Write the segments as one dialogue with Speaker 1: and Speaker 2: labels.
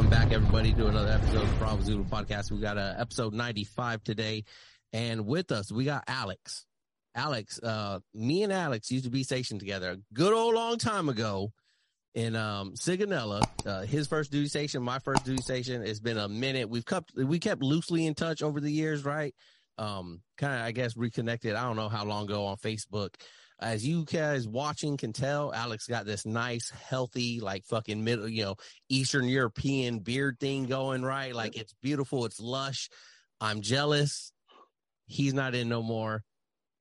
Speaker 1: Welcome back, everybody, to another episode of Bravo Zulu Podcast. We got uh, episode 95 today. And with us, we got Alex. Alex, uh, me and Alex used to be stationed together a good old long time ago in um Sigonella. Uh, his first duty station, my first duty station. It's been a minute. We've kept we kept loosely in touch over the years, right? Um, kind of I guess reconnected. I don't know how long ago on Facebook. As you guys watching can tell, Alex got this nice, healthy, like fucking middle, you know, Eastern European beard thing going, right? Like it's beautiful, it's lush. I'm jealous. He's not in no more,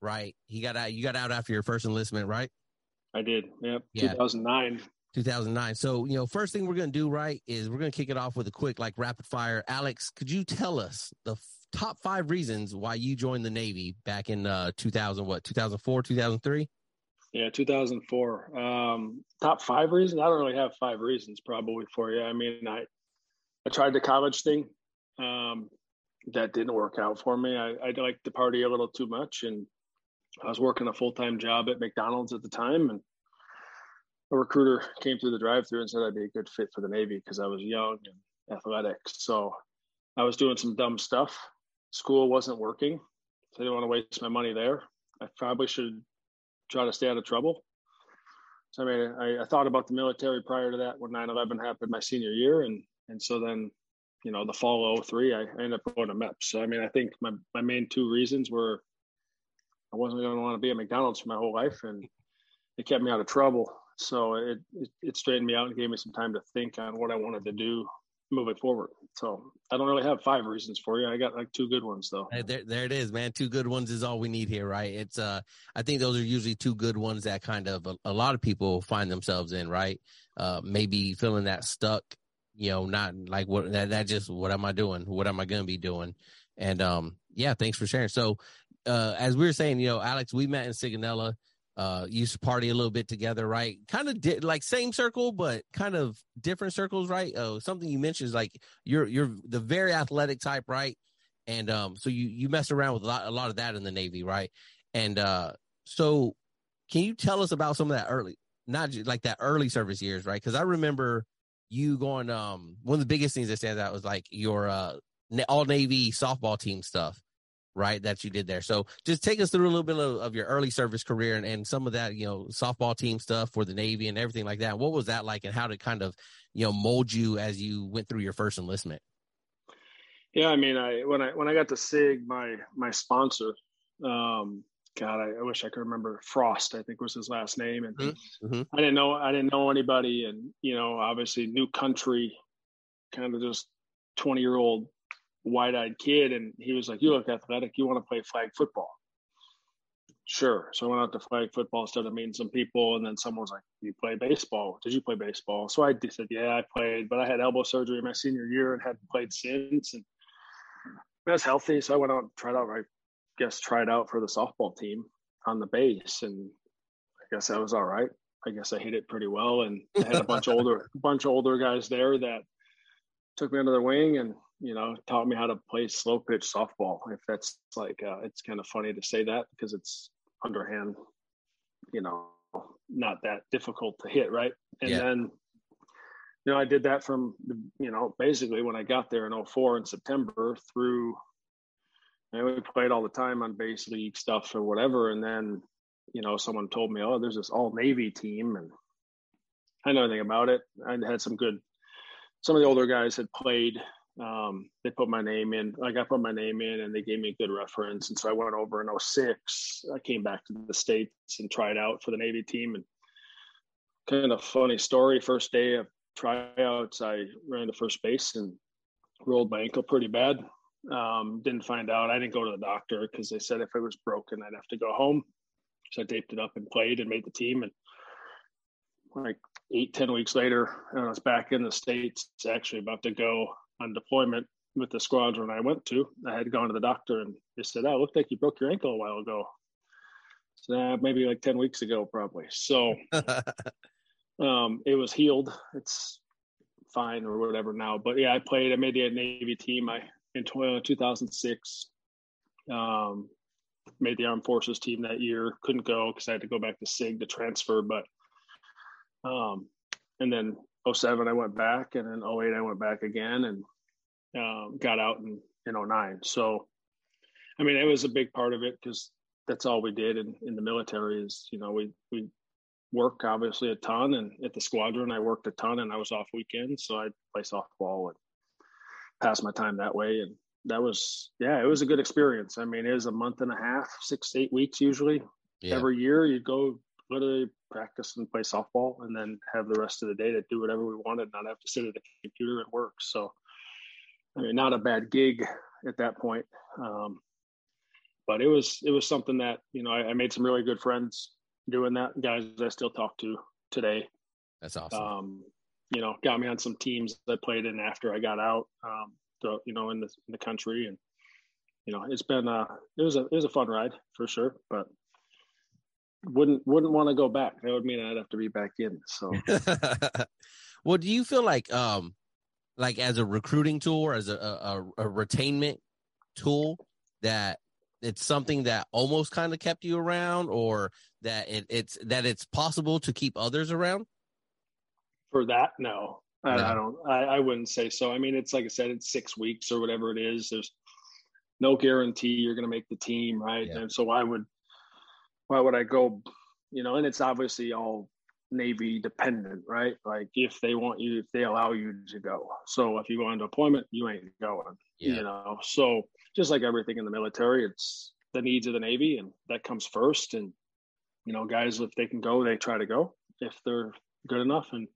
Speaker 1: right? He got out. You got out after your first enlistment, right?
Speaker 2: I did. Yep.
Speaker 1: Yeah.
Speaker 2: 2009.
Speaker 1: 2009. So, you know, first thing we're going to do, right, is we're going to kick it off with a quick, like, rapid fire. Alex, could you tell us the top five reasons why you joined the Navy back in uh, 2000, what, 2004, 2003?
Speaker 2: Yeah, 2004. Um, top five reasons? I don't really have five reasons probably for you. I mean, I I tried the college thing. Um, that didn't work out for me. I, I liked to party a little too much, and I was working a full time job at McDonald's at the time, and a recruiter came through the drive through and said I'd be a good fit for the Navy because I was young and athletic. So I was doing some dumb stuff. School wasn't working, so I didn't want to waste my money there. I probably should try to stay out of trouble. So I mean, I, I thought about the military prior to that when 9/11 happened my senior year, and and so then, you know, the fall of 03, I, I ended up going to MEPS. So I mean, I think my my main two reasons were I wasn't going to want to be at McDonald's for my whole life, and it kept me out of trouble. So it, it, it straightened me out and gave me some time to think on what I wanted to do moving forward. So I don't really have five reasons for you. I got like two good ones though.
Speaker 1: Hey, there, there it is, man. Two good ones is all we need here, right? It's uh, I think those are usually two good ones that kind of a, a lot of people find themselves in, right? Uh, maybe feeling that stuck, you know, not like what that, that just what am I doing? What am I to be doing? And um, yeah, thanks for sharing. So, uh, as we were saying, you know, Alex, we met in Sigonella uh used to party a little bit together right? Kind of di- like same circle but kind of different circles right? Oh something you mentioned is like you're you're the very athletic type right? And um so you you mess around with a lot, a lot of that in the navy right? And uh so can you tell us about some of that early not just like that early service years right? Because i remember you going um one of the biggest things that stands out was like your uh all navy softball team stuff right that you did there. So just take us through a little bit of, of your early service career and, and some of that you know softball team stuff for the navy and everything like that. What was that like and how did kind of you know mold you as you went through your first enlistment?
Speaker 2: Yeah, I mean, I when I when I got to Sig, my my sponsor, um, God, I, I wish I could remember. Frost. I think was his last name, and
Speaker 1: Mhm.
Speaker 2: I didn't know I didn't know anybody, and you know, obviously new country, kind of just twenty year old wide eyed kid, and he was like, "You look athletic. You want to play flag football?" Sure. So I went out to flag football, started meeting some people, and then someone was like, "You play baseball? Did you play baseball?" So I said, "Yeah, I played, but I had elbow surgery in my senior year and hadn't played since." And I was healthy, so I went out and tried out. I guess tried out for the softball team on the base, and I guess that was all right. I guess I hit it pretty well, and I had a bunch of older, bunch of older guys there that took me under their wing and you know taught me how to play slow pitch softball. If that's like, uh, it's kind of funny to say that because it's underhand, you know, not that difficult to hit, right? And
Speaker 1: Yeah.
Speaker 2: then you know, I did that from, you know, basically when I got there in 04 in September through, and we played all the time on base league stuff or whatever. And then, you know, someone told me, oh, there's this all Navy team. And I know nothing about it. I had some good, some of the older guys had played. Um, they put my name in, like I put my name in and they gave me a good reference. And so I went over in 06. I came back to the States and tried out for the Navy team. And kind of funny story, first day of tryouts, I ran to first base and rolled my ankle pretty bad. Um, didn't find out. I didn't go to the doctor because they said if it was broken, I'd have to go home. So I taped it up and played and made the team. And like eight, ten weeks later, I was back in the States, actually about to go on deployment with the squadron I went to. I had gone to the doctor and they said, Oh, it looked like you broke your ankle a while ago. So uh, maybe like 10 weeks ago, probably. So um, it was healed. It's fine or whatever now. But yeah, I played. I made the Navy team. I in tw- 2006. Um, made the Armed Forces team that year. Couldn't go because I had to go back to SIG to transfer. But um, and then 07 I went back, and then 08 I went back again, and um, got out in in 09. So, I mean, it was a big part of it because that's all we did in, in the military is you know we we work obviously a ton, and at the squadron I worked a ton, and I was off weekends, so I'd play softball and pass my time that way, and that was yeah, it was a good experience. I mean, it was a month and a half, six eight weeks usually. Yeah. Every year you'd go literally practice and play softball and then have the rest of the day to do whatever we wanted, not have to sit at a computer at work. So, I mean, not a bad gig at that point. Um, but it was it was something that you know I, I, made some really good friends doing that. Guys I still talk to today.
Speaker 1: That's awesome. Um,
Speaker 2: you know, got me on some teams that played in after I got out. Um, so, you know, in the in the country, and you know, it's been uh, it was a it was a fun ride for sure, but wouldn't wouldn't want to go back. That would mean I'd have to be back in. So,
Speaker 1: well, do you feel like um, like as a recruiting tool or as a, a, a retainment tool that it's something that almost kind of kept you around or that it, it's that it's possible to keep others around
Speaker 2: for that no I, no. I don't I, I wouldn't say so i mean it's like i said it's six weeks or whatever it is there's no guarantee you're going to make the team right yeah. and so I would why would I go? You know, and it's obviously all Navy dependent, right? Like if they want you, if they allow you to go. So if you go on deployment, you ain't going. Yeah. You know, so just like everything in the military, it's the needs of the Navy, and that comes first. And you know, guys, if they can go, they try to go if they're good enough, and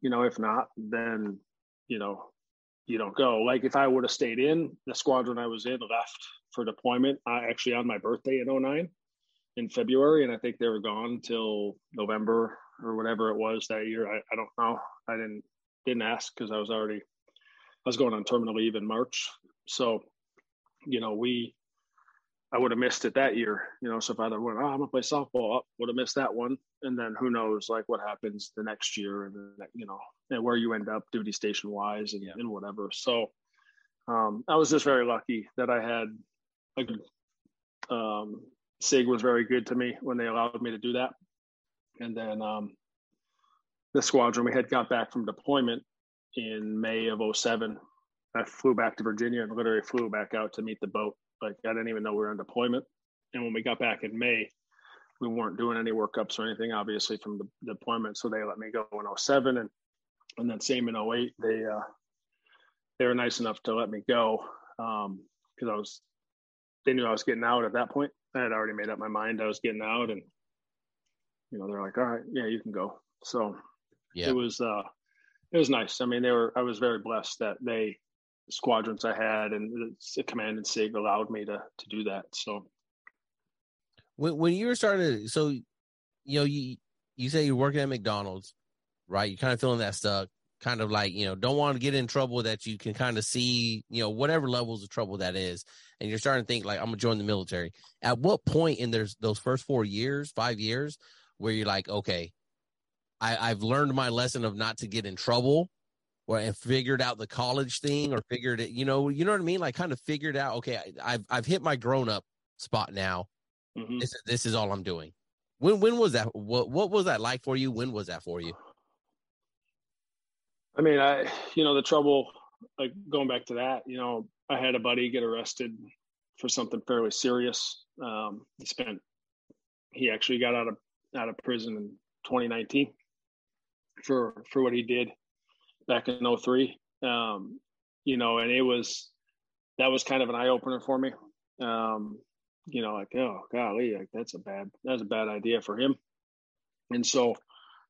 Speaker 2: you know, if not, then you know, you don't go. Like if I would have stayed in the squadron I was in, left for deployment, I actually on my birthday in 09, in February, and I think they were gone till November or whatever it was that year. I, I don't know. I didn't didn't ask because I was already I was going on terminal leave in March. So, you know, we I would have missed it that year. You know, so if I went, oh, I'm gonna play softball, would have missed that one, and then who knows, like what happens the next year, and you know, and where you end up duty station wise, and, yeah. and whatever. So, um, I was just very lucky that I had a good um, SIG was very good to me when they allowed me to do that. And then um, the squadron, we had got back from deployment in May of 07. I flew back to Virginia and literally flew back out to meet the boat. Like I didn't even know we were on deployment. And when we got back in May, we weren't doing any workups or anything, obviously, from the deployment. So they let me go in 07 and and then same in 08. They uh they were nice enough to let me go. Um because I was they knew I was getting out at that point. I had already made up my mind I was getting out, and you know they're like, "All right, yeah, you can go." So yeah. it was uh, it was nice. I mean, they were. I was very blessed that they squadrons I had and the command and sig allowed me to to do that. So
Speaker 1: when when you were starting, so you know you you say you're working at McDonald's, right? You're kind of feeling that stuck kind of like you know don't want to get in trouble that you can kind of see you know whatever levels of trouble that is and you're starting to think like i'm gonna join the military. At what point in there's those first four years five years where you're like okay i i've learned my lesson of not to get in trouble or and figured out the college thing or figured it you know you know what i mean? Like kind of figured out okay I, have i've hit my grown up spot now. Mm-hmm. this, this is all i'm doing. When when was that? What what was that like for you? When was that for you
Speaker 2: I mean, I, you know, the trouble, like going back to that, you know, I had a buddy get arrested for something fairly serious. Um, he spent, he actually got out of, out of prison in 2019 for, for what he did back in 03. Um, you know, and it was, that was kind of an eye opener for me. Um, you know, like, oh golly, like that's a bad, that's a bad idea for him. And so,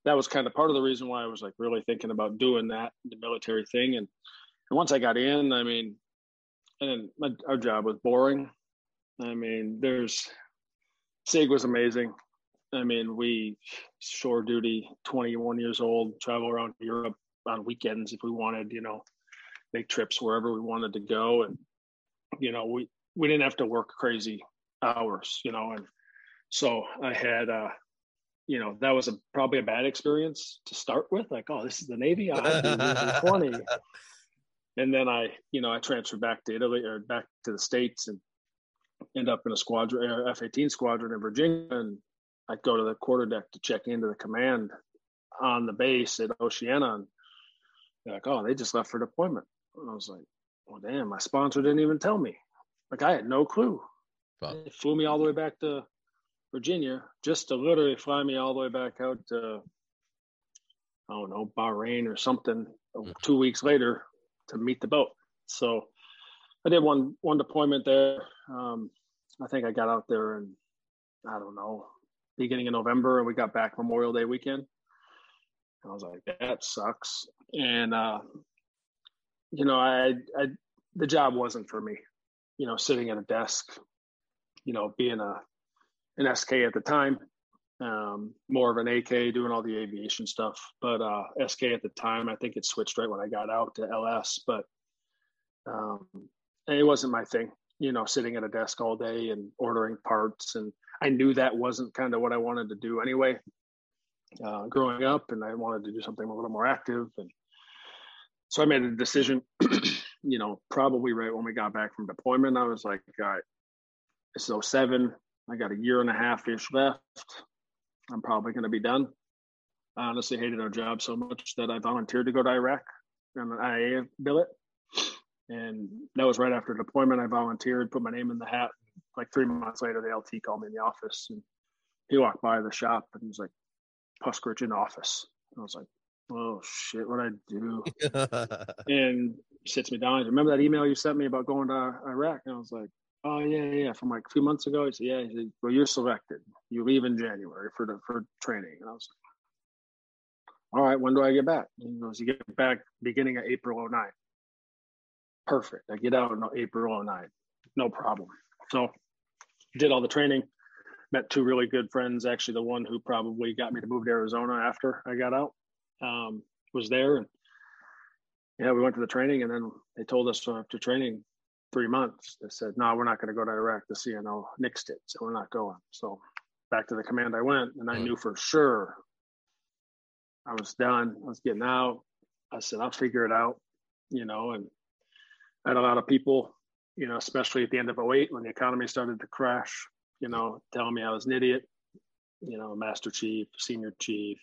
Speaker 2: that was kind of part of the reason why I was like really thinking about doing that, the military thing. And, and once I got in, I mean, and my, our job was boring. I mean, there's SIG was amazing. I mean, we shore duty, 21 years old, travel around Europe on weekends if we wanted, you know, make trips wherever we wanted to go. And, you know, we, we didn't have to work crazy hours, you know, and so I had, uh, you know that was a probably a bad experience to start with like oh this is the navy i 20 and then i you know i transferred back to italy or back to the states and end up in a squadron uh, f-18 squadron in virginia and i'd go to the quarterdeck to check into the command on the base at oceana and They're like, oh, they just left for deployment. And I was like, well, damn, my sponsor didn't even tell me. Like I had no clue. Wow. They flew me all the way back to Virginia just to literally fly me all the way back out to, I don't know, Bahrain or something mm. two weeks later to meet the boat. So I did one one deployment there. Um, I think I got out there in I don't know beginning of November, and we got back Memorial Day weekend. I was like, that sucks. And uh, you know, I, I the job wasn't for me. You know, sitting at a desk, you know, being a an SK at the time, um, more of an AK doing all the aviation stuff. But uh, SK at the time, I think it switched right when I got out to LS. But um, it wasn't my thing. You know, sitting at a desk all day and ordering parts, and I knew that wasn't kind of what I wanted to do anyway. Uh, growing up, and I wanted to do something a little more active, and so I made a decision. you know, probably right when we got back from deployment, I was like, all right, it's 07. I got a year and a half ish left. I'm probably going to be done. I honestly hated our job so much that I volunteered to go to Iraq on an IA billet. And that was right after deployment. I volunteered, put my name in the hat. Like three months later, the LT called me in the office and he walked by the shop and he was like, Puskarich in office. I was like, oh shit, what I do? and he sits me down. Remember that email you sent me about going to Iraq? And I was like, oh yeah, yeah, from like a few months ago. He said, yeah, he said, well, you're selected. You leave in January for the for training. And I was like, all right, when do I get back? And he goes, you get back beginning of April 09. Perfect. I get out in April 09. No problem. So did all the training, met two really good friends. Actually, the one who probably got me to move to Arizona after I got out um, was there. And yeah, we went to the training and then they told us after training, three months, they said, no, we're not going to go to Iraq. The CNO nixed it. So we're not going. So back to the command I went and I mm. knew for sure I was done. I was getting out. I said, I'll figure it out, you know, and I had a lot of people, you know, especially at the end of 08 when the economy started to crash, you know, telling me I was an idiot, you know, master chief, senior chief,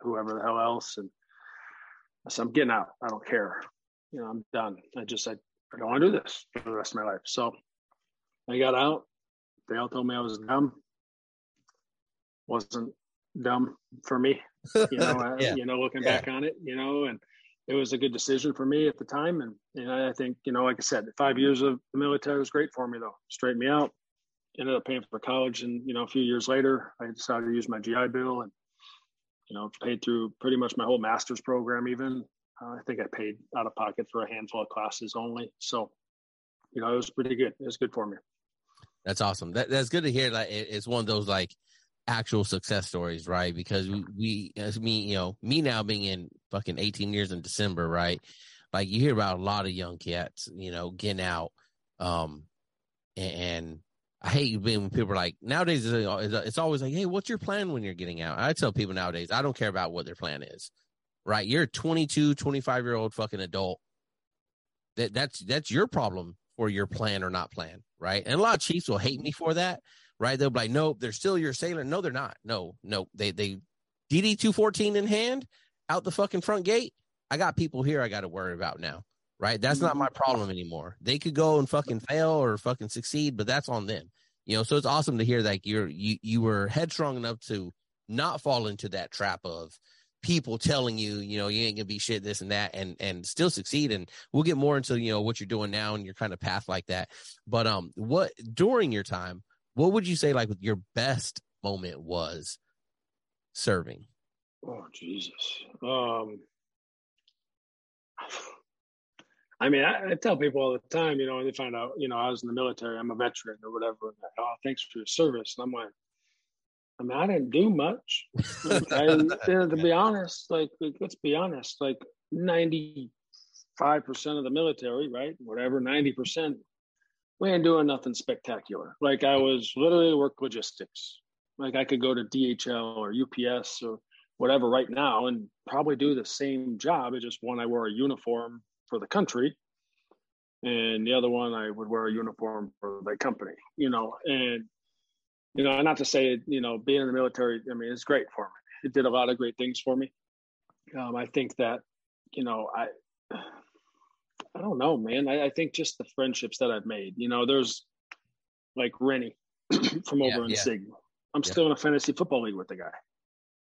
Speaker 2: whoever the hell else. And I said, I'm getting out. I don't care. You know, I'm done. I just, I I don't want to do this for the rest of my life. So I got out. They all told me I was dumb. Wasn't dumb for me, you know. yeah. You know, looking yeah. back on it, you know, and it was a good decision for me at the time. And and I think, you know, like I said, five years of the military was great for me, though. Straightened me out. Ended up paying for college, and you know, a few years later, I decided to use my GI Bill and you know paid through pretty much my whole master's program even uh, I think I paid out of pocket for a handful of classes only. So, you know, it was pretty good. It was good for me.
Speaker 1: That's awesome. That, that's good to hear. Like it's one of those like actual success stories, right? Because we, we, as me, you know, me now being in fucking 18 years in December, right? Like you hear about a lot of young cats, you know, getting out. Um, and, and I hate being when people are like, nowadays it's always like, hey, what's your plan when you're getting out? I tell people nowadays, I don't care about what their plan is right? You're a 22, 25 year old fucking adult. That that's that's your problem for your plan or not plan, right? And a lot of chiefs will hate me for that, right? They'll be like, "Nope, they're still your sailor." No, they're not. No, no, they they DD two fourteen in hand out the fucking front gate. I got people here I got to worry about now, right? That's not my mm-hmm. problem anymore. They could go and fucking fail or fucking succeed, but that's on them. You know, so it's awesome to hear that you're you you were headstrong enough to not fall into that trap of people telling you, you know, you ain't gonna be shit, this and that, and and still succeed. And we'll get more into you know what you're doing now and your kind of path like that. But um, what during your time, what would you say like your best moment was serving?
Speaker 2: Oh Jesus. Um. I mean, I, I, tell people all the time, you know, when they find out, you know, I was in the military, I'm a veteran or whatever. Like, oh, thanks for your service. And I'm like, I mean, I didn't do much. I, to be honest, like, let's be honest, like 95% of the military, right? Whatever, 90%, we ain't doing nothing spectacular. Like, I was literally work logistics. Like, I could go to DHL or UPS or whatever right now and probably do the same job. It's just one I wore a uniform for the country, and the other one I would wear a uniform for the company, you know, and you know, not to say, you know, being in the military, I mean, it's great for me. It did a lot of great things for me. Um, I think that you know, I, I don't know, man. I, I, think just the friendships that I've made, you know, there's like Rennie from over yeah, in yeah. Sig. I'm yeah. still in a fantasy football league with the guy.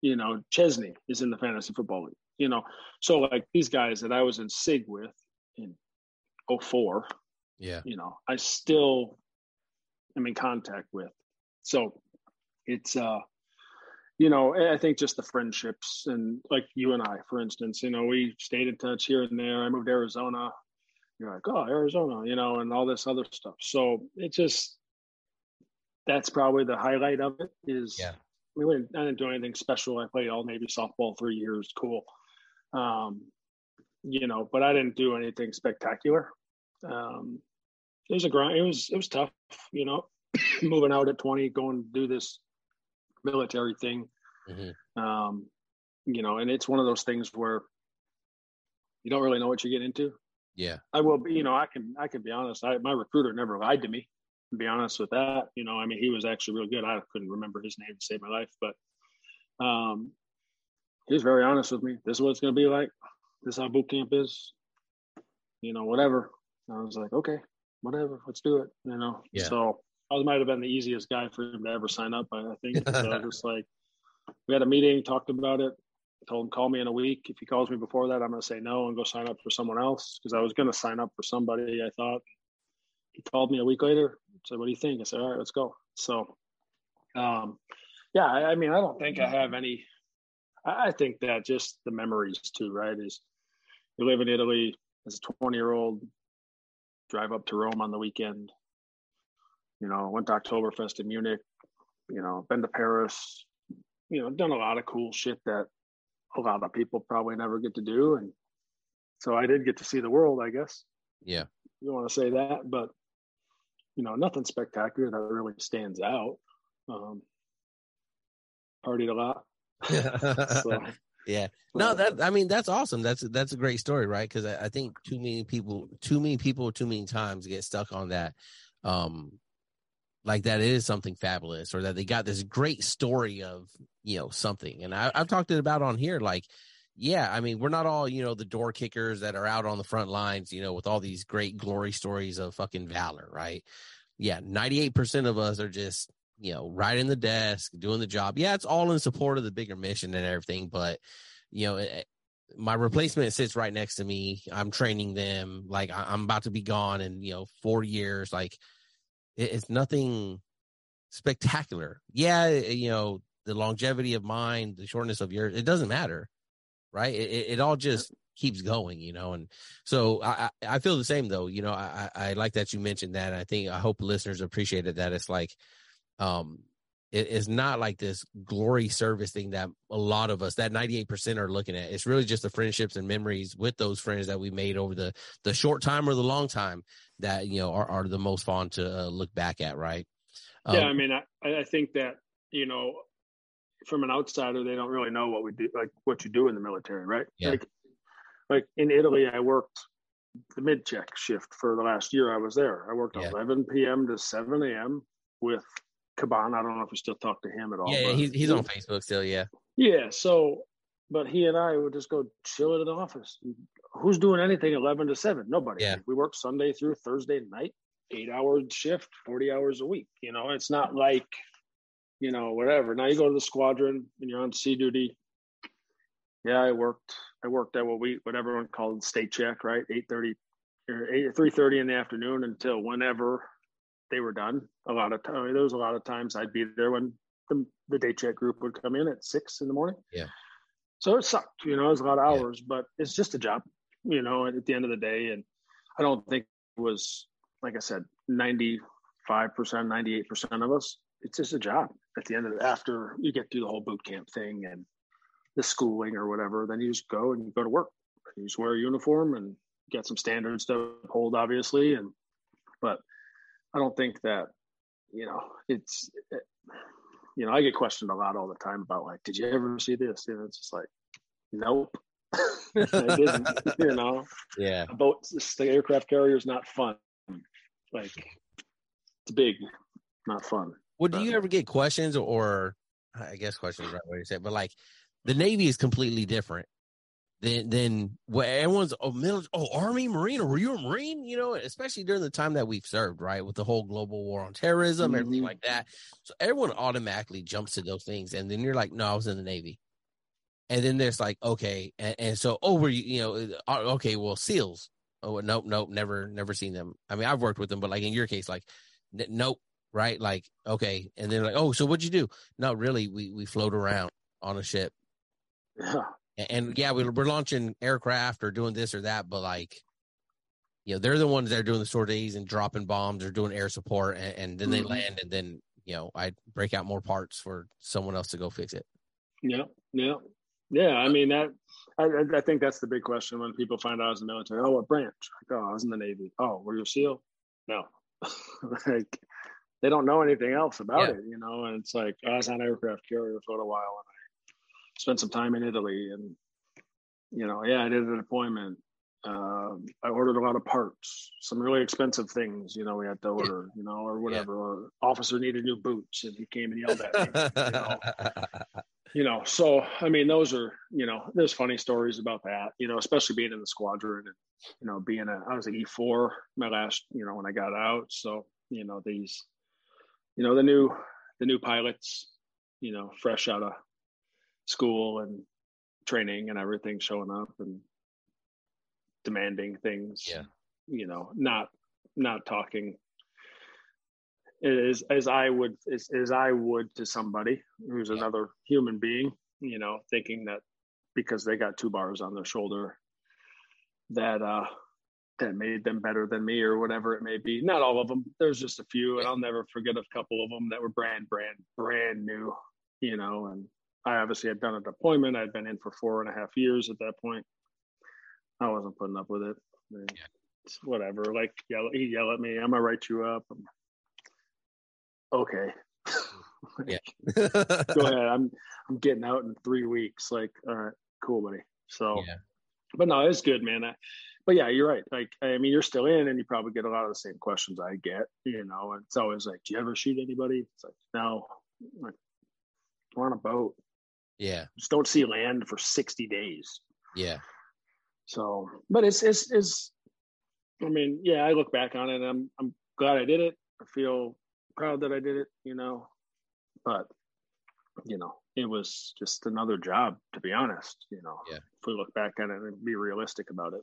Speaker 2: You know, Chesney is in the fantasy football league, you know. So like these guys that I was in Sig with in 04,
Speaker 1: yeah,
Speaker 2: you know, I still am in contact with. So it's uh you know, I think just the friendships and like you and I, for instance, you know, we stayed in touch here and there. I moved to Arizona. You're like, oh, Arizona, you know, and all this other stuff. So it just, that's probably the highlight of it is,
Speaker 1: yeah.
Speaker 2: we didn't, I didn't do anything special. I played all Navy softball for years. Cool. Um, you know, but I didn't do anything spectacular. Um, it was a grind. It was, it was tough, you know, moving out at 20, going to do this military thing. Mm-hmm. Um, you know, and it's one of those things where you don't really know what you get into.
Speaker 1: Yeah.
Speaker 2: I will be, you know, I can I can be honest. I my recruiter never lied to me, to be honest with that. You know, I mean he was actually real good. I couldn't remember his name to save my life, but um he was very honest with me. This is what it's gonna be like. This is how boot camp is. You know, whatever. And I was like, okay, whatever, let's do it. You know.
Speaker 1: Yeah.
Speaker 2: So I might have been the easiest guy for him to ever sign up. I think. so was just like, we had a meeting, talked about it. Told him call me in a week. If he calls me before that, I'm going to say no and go sign up for someone else because I was going to sign up for somebody. I thought. He called me a week later. Said, "What do you think?" I said, "All right, let's go." So, um, yeah, I, I mean, I don't think I have any. I think that just the memories too, right? Is you live in Italy as a 20 year old, drive up to Rome on the weekend, you know, went to Oktoberfest in Munich, you know, been to Paris, you know, done a lot of cool shit that a lot of people probably never get to do. And so I did get to see the world, I guess.
Speaker 1: Yeah.
Speaker 2: You want to say that, but you know, nothing spectacular that really stands out. Um, partied a lot.
Speaker 1: so, yeah. No, that I mean that's awesome. That's that's a great story, right? Because I, I, think too many people, too many people, too many times get stuck on that. Um, like that is something fabulous or that they got this great story of you know something. And I, i've talked about on here like yeah i mean we're not all you know the door kickers that are out on the front lines you know with all these great glory stories of fucking valor right? Yeah 98% of us are just you know right in the desk doing the job. Yeah it's all in support of the bigger mission and everything but you know it, my replacement sits right next to me. I'm training them. Like i'm about to be gone in you know four years. Like it's nothing spectacular. Yeah, you know, the longevity of mine, the shortness of yours, it doesn't matter, right? It, it all just keeps going, you know. And so I, I feel the same though. You know, I, I like that you mentioned that. I think I hope listeners appreciated that. It's like, um, it, it's not like this glory service thing that a lot of us, that 98% are looking at. It's really just the friendships and memories with those friends that we made over the, the short time or the long time that, you know, are, are the most fun to uh, look back at. Right.
Speaker 2: Um, yeah. I mean, I, I think that, you know, from an outsider, they don't really know what we do, like what you do in the military, right?
Speaker 1: Yeah.
Speaker 2: Like, like in Italy, I worked the mid check shift for the last year I was there. I worked yeah. 11 p.m. to 7 a.m. with Caban. I don't know if we still talk to him at all.
Speaker 1: Yeah, he's he's on Facebook still. Yeah.
Speaker 2: Yeah. So, but he and I would just go chill at the office. Who's doing anything eleven to seven? Nobody.
Speaker 1: Yeah.
Speaker 2: We work Sunday through Thursday night, eight hour shift, forty hours a week. You know, it's not like, you know, whatever. Now you go to the squadron and you're on sea duty. Yeah, I worked. I worked at what we what everyone called state check, right? Eight thirty or eight three thirty in the afternoon until whenever they were done. A lot of time, there was a lot of times I'd be there when the, the day check group would come in at six in the morning.
Speaker 1: Yeah.
Speaker 2: So it sucked, you know, it was a lot of hours, yeah. but it's just a job, you know, at the end of the day. And I don't think it was, like I said, 95%, 98% of us, it's just a job at the end of the, after you get through the whole boot camp thing and the schooling or whatever, then you just go and you go to work. You just wear a uniform and get some standards to uphold, obviously. And, but I don't think that, you know, it's, it, you know, I get questioned a lot all the time about like, did you ever see this? And it's just like, nope. I didn't, you know.
Speaker 1: Yeah.
Speaker 2: About the aircraft carrier is not fun. Like, it's big, not fun.
Speaker 1: Well, do you ever get questions or, I guess questions right way to say but like the Navy is completely different then then well, everyone's oh military, oh army marine or were you a marine? You know especially during the time that we've served right with the whole global war on terrorism mm-hmm. everything like that. So everyone automatically jumps to those things and then you're like no i was in the navy. And then there's like okay and, and so oh were you you know uh, okay well seals. Oh nope nope never never seen them. I mean i've worked with them but like in your case like n- nope right like okay. And then like oh so what'd you do? No really we we float around on a ship. Yeah and yeah, we're, we're launching aircraft or doing this or that, but like, you know, they're the ones that are doing the sorties and dropping bombs or doing air support, and, and then they mm-hmm. land, and then you know, I break out more parts for someone else to go fix it.
Speaker 2: Yeah, yeah, yeah. I mean that. I, I think that's the big question when people find out I was in the military. Oh, what branch? Like, oh, I was in the Navy. Oh, were you a SEAL? No. like, they don't know anything else about yeah. it, you know. And it's like oh, I was on aircraft carrier for a while, and spent some time in Italy and you know, yeah, I did a deployment. Uh, I ordered a lot of parts, some really expensive things, you know, we had to order, you know, or whatever. Yeah. Or officer needed new boots and he came and yelled at me. you, know? you know, so I mean, those are, you know, there's funny stories about that, you know, especially being in the squadron and, you know, being a, I was an E4 my last, you know, when I got out. So, you know, these, you know, the new, the new pilots, you know, fresh out of school and training and everything showing up and demanding things.
Speaker 1: Yeah.
Speaker 2: You know not not talking as as i would as, as i would to somebody who's yeah. another human being you know thinking that because they got two bars on their shoulder that uh that made them better than me or whatever it may be. Not all of them. There's just a few and i'll never forget a couple of them that were brand brand brand new you know and I obviously had done a deployment. I'd been in for four and a half years at that point. I wasn't putting up with it. yeah. Whatever. Like yell, he yell at me. I'm gonna write you up. I'm, okay.
Speaker 1: yeah.
Speaker 2: go ahead. I'm I'm getting out in three weeks. Like, all right, cool, buddy. So,
Speaker 1: yeah.
Speaker 2: but no, it's good, man. I, but yeah, you're right. Like, I mean, you're still in, and you probably get a lot of the same questions I get. You know, and it's always like, "Do you ever shoot anybody?" It's like, no. Like, we're on a boat.
Speaker 1: Yeah.
Speaker 2: Just don't see land for 60 days.
Speaker 1: Yeah.
Speaker 2: So, but it's, it's, it's, I mean, yeah, I look back on it and I'm, I'm glad I did it. I feel proud that I did it, you know, but, you know, it was just another job, to be honest, you know,
Speaker 1: yeah.
Speaker 2: if we look back on it and be realistic about it.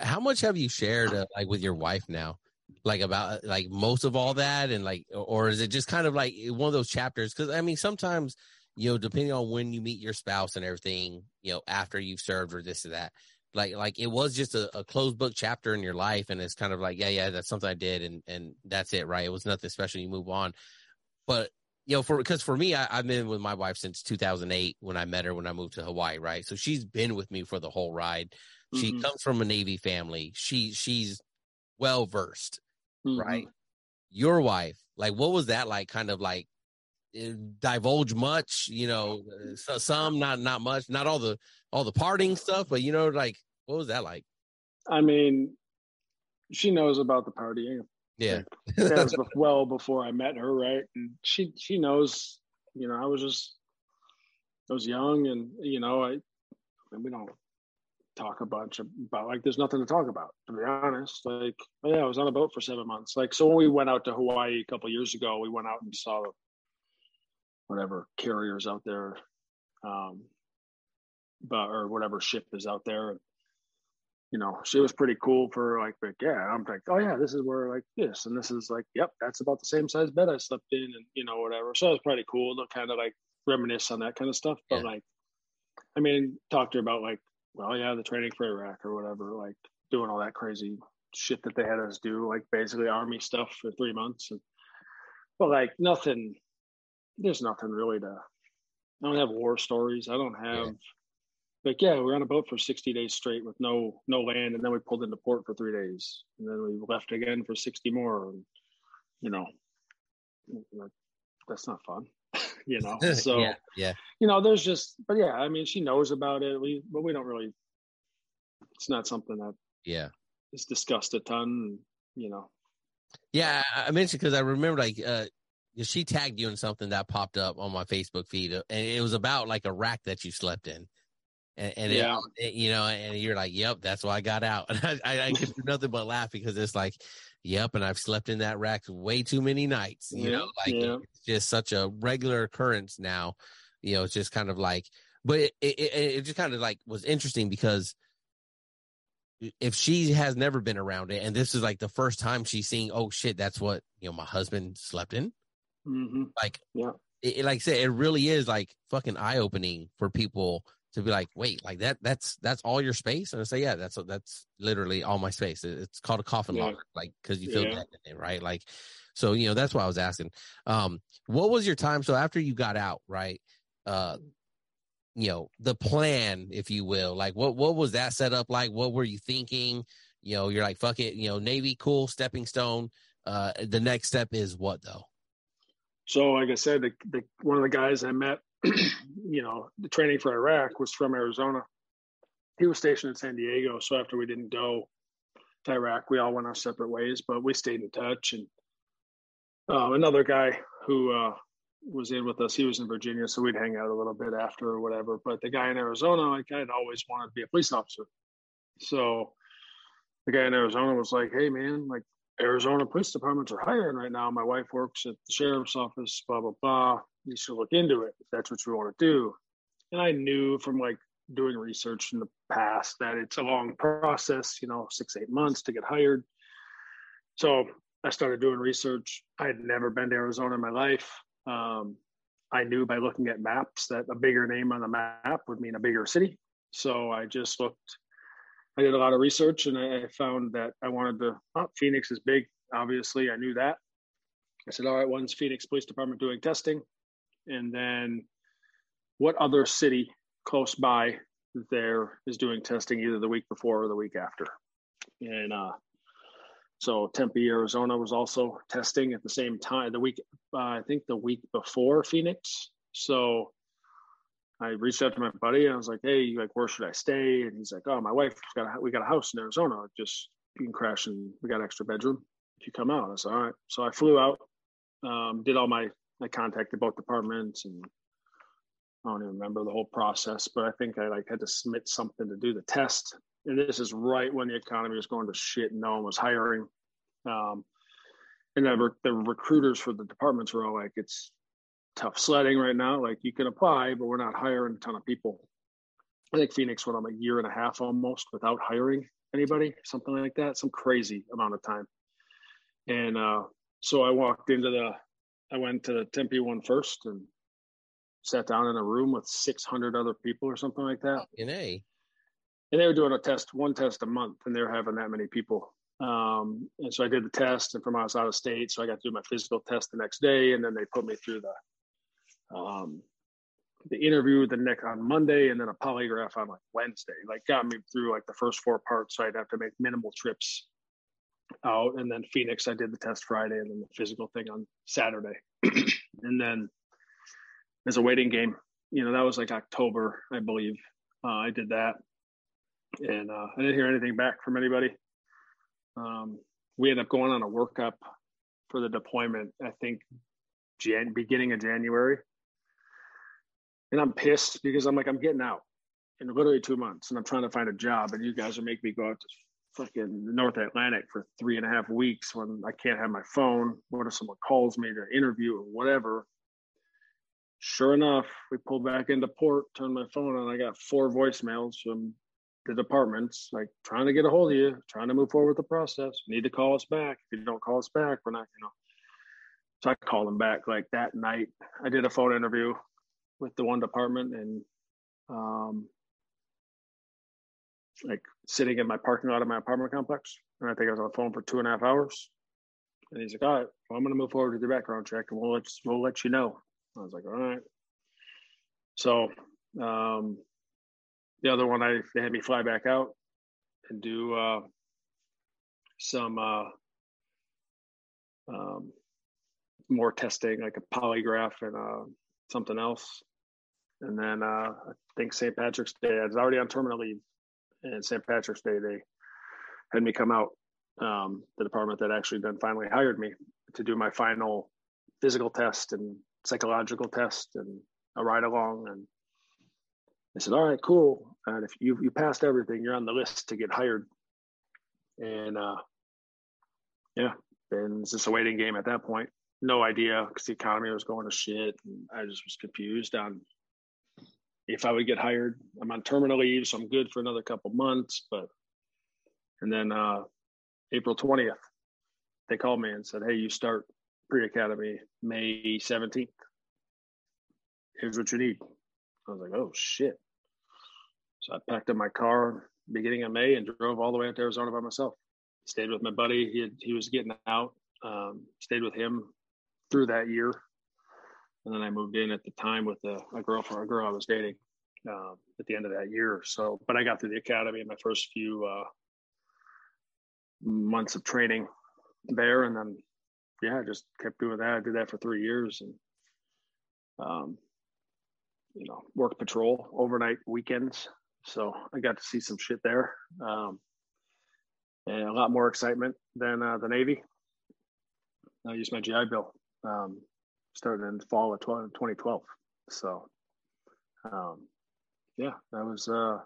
Speaker 1: How much have you shared, uh, like, with your wife now? like about like most of all that and like or is it just kind of like one of those chapters because i mean sometimes you know, depending on when you meet your spouse and everything, you know, after you've served or this or that. Like, like it was just a, a closed book chapter in your life, and it's kind of like, yeah, yeah, that's something I did, and and that's it, right? It was nothing special. You move on, but you know, for because for me, I, I've been with my wife since 2008 when I met her when I moved to Hawaii, right? So she's been with me for the whole ride. She mm-hmm. comes from a Navy family. She she's well versed, mm-hmm. right? Your wife, like, what was that like? Kind of like divulge much you know some not not much not all the all the parting stuff but you know like what was that like?
Speaker 2: I mean she knows about the partying.
Speaker 1: Yeah.
Speaker 2: That was well before i met her right? And she she knows you know i was just i was young and you know i we don't talk a bunch about like there's nothing to talk about to be honest. Like yeah i was on a boat for seven months. Like so when we went out to hawaii a couple years ago we went out and saw whatever carriers out there, um, but or whatever ship is out there. You know, she was pretty cool for like, like yeah. I'm like, oh yeah, this is where like this, and this is like, yep, that's about the same size bed I slept in, and you know whatever. So it was pretty cool to kind of like reminisce on that kind of stuff. But yeah. like, I mean, talk to her about like, well, yeah, the training for Iraq or whatever, like doing all that crazy shit that they had us do, like basically army stuff for three months. And, but like nothing there's nothing really to. I don't have war stories. I don't have. Yeah. Like yeah, we are on a boat for sixty days straight with no no land, and then we pulled into port for three days, and then we left again for sixty more. And you know, that's not fun. you know, so
Speaker 1: yeah, yeah,
Speaker 2: you know, there's just, but yeah, I mean, she knows about it. We, but we don't really. It's not something that
Speaker 1: yeah
Speaker 2: is discussed a ton. You know.
Speaker 1: Yeah, I mentioned because I remember like uh, she tagged you in something that popped up on my Facebook feed, uh, and it was about like a rack that you slept in. and, and yeah. It, it, you know, and you're like, "Yep, that's why I got out." And I, I, I could do nothing but laugh because it's like, "Yep," and I've slept in that rack way too many nights. You yeah. know, like yeah. it's just such a regular occurrence now. You know, it's just kind of like, but it, it, it just kind of like was interesting because if she has never been around it and this is like the first time she's seeing oh shit that's what you know my husband slept in mm-hmm. like yeah. it, it, like I said it really is like fucking eye-opening for people to be like wait like that that's that's all your space? And i say yeah that's that's literally all my space. It's called a coffin yeah. locker like because you feel yeah. it right? Like so you know that's why i was asking. Um what was your time? So after you got out right uh you know the plan if you will like what what was that set up like? What were you thinking? You know you're like fuck it you know navy cool stepping stone. Uh the next step is what though
Speaker 2: so like i said the, the one of the guys i met you know the training for iraq was from arizona he was stationed in san diego so after we didn't go to iraq we all went our separate ways but we stayed in touch and uh, another guy who uh, was in with us. He was in Virginia, so we'd hang out a little bit after or whatever. But the guy in Arizona, like I'd always wanted to be a police officer. So the guy in Arizona was like, "Hey, man, like Arizona police departments are hiring right now. My wife works at the sheriff's office. Blah blah blah. You should look into it if that's what you want to do." And I knew from like doing research in the past that it's a long process. You know, six eight months to get hired. So I started doing research. I had never been to Arizona in my life. Um, I knew by looking at maps that a bigger name on the map would mean a bigger city. So I just looked, I did a lot of research and I found that I wanted to, oh, Phoenix is big. Obviously, I knew that. I said, all right, when's Phoenix Police Department doing testing? And then what other city close by there is doing testing either the week before or the week after? And uh, so Tempe, Arizona was also testing at the same time. The week, uh, I think the week before Phoenix. So I reached out to my buddy. And I was like, "Hey, like, where should I stay?" And he's like, "Oh, my wife's got a, we got a house in Arizona. Just you can crash and we got an extra bedroom if you come out." I said, "All right." So I flew out, um, did all my I contacted both departments and I don't even remember the whole process, but I think I like had to submit something to do the test and this is right when the economy was going to shit and no one was hiring. Um, and the, the recruiters for the departments were all like, it's tough sledding right now. Like you can apply, but we're not hiring a ton of people. I think Phoenix went on a year and a half almost without hiring anybody, something like that, some crazy amount of time. And uh, so I walked into the, I went to the Tempe one first and sat down in a room with 600 other people or something like that.
Speaker 1: In a
Speaker 2: and they were doing a test, one test a month, and they were having that many people. Um, and so I did the test, and from I was out of state, so I got to do my physical test the next day, and then they put me through the um, the interview the next on Monday, and then a polygraph on like Wednesday. Like got me through like the first four parts, so I'd have to make minimal trips out, and then Phoenix, I did the test Friday, and then the physical thing on Saturday, and then there's a waiting game. You know, that was like October, I believe. Uh, I did that and uh, I didn't hear anything back from anybody. Um, we ended up going on a workup for the deployment. I think Jan- beginning of January, and I'm pissed because I'm like I'm getting out in literally two months, and I'm trying to find a job, and you guys are making me go out to fucking North Atlantic for three and a half weeks when I can't have my phone. What if someone calls me to interview or whatever? Sure enough, we pulled back into port, turned my phone on. I got four voicemails from the departments, like trying to get a hold of you, trying to move forward with the process. You need to call us back. If you don't call us back, we're not, you know. So I called them back like that night. I did a phone interview with the one department and um like sitting in my parking lot of my apartment complex. And I think I was on the phone for two and a half hours. And he's like, All right, well, I'm gonna move forward with your background check and we'll let we'll let you know. I was like, All right. So um the other one, I they had me fly back out and do uh, some uh, um, more testing, like a polygraph and uh, something else. And then uh, I think St. Patrick's Day, I was already on terminal leave. And St. Patrick's Day, they had me come out, um, the department that actually then finally hired me to do my final physical test and psychological test and a ride along. And They said, "All right, cool. And if you you passed everything, you're on the list to get hired." And uh, yeah, then it's just a waiting game at that point. No idea because the economy was going to shit, and I just was confused on if I would get hired. I'm on terminal leave, so I'm good for another couple months. But and then uh, April 20th, they called me and said, "Hey, you start pre academy May 17th. Here's what you need." I was like, "Oh shit!" So I packed up my car beginning of May and drove all the way out to Arizona by myself. Stayed with my buddy. He had, he was getting out. Um, stayed with him through that year, and then I moved in at the time with a, a girl for a girl I was dating um, at the end of that year. So, but I got through the academy in my first few uh, months of training there, and then yeah, I just kept doing that. I did that for three years, and um, you know, work patrol overnight weekends. So I got to see some shit there, um, and a lot more excitement than uh, the Navy. I used my GI Bill. Um, started in the fall of 2012. So, um, yeah, that was uh,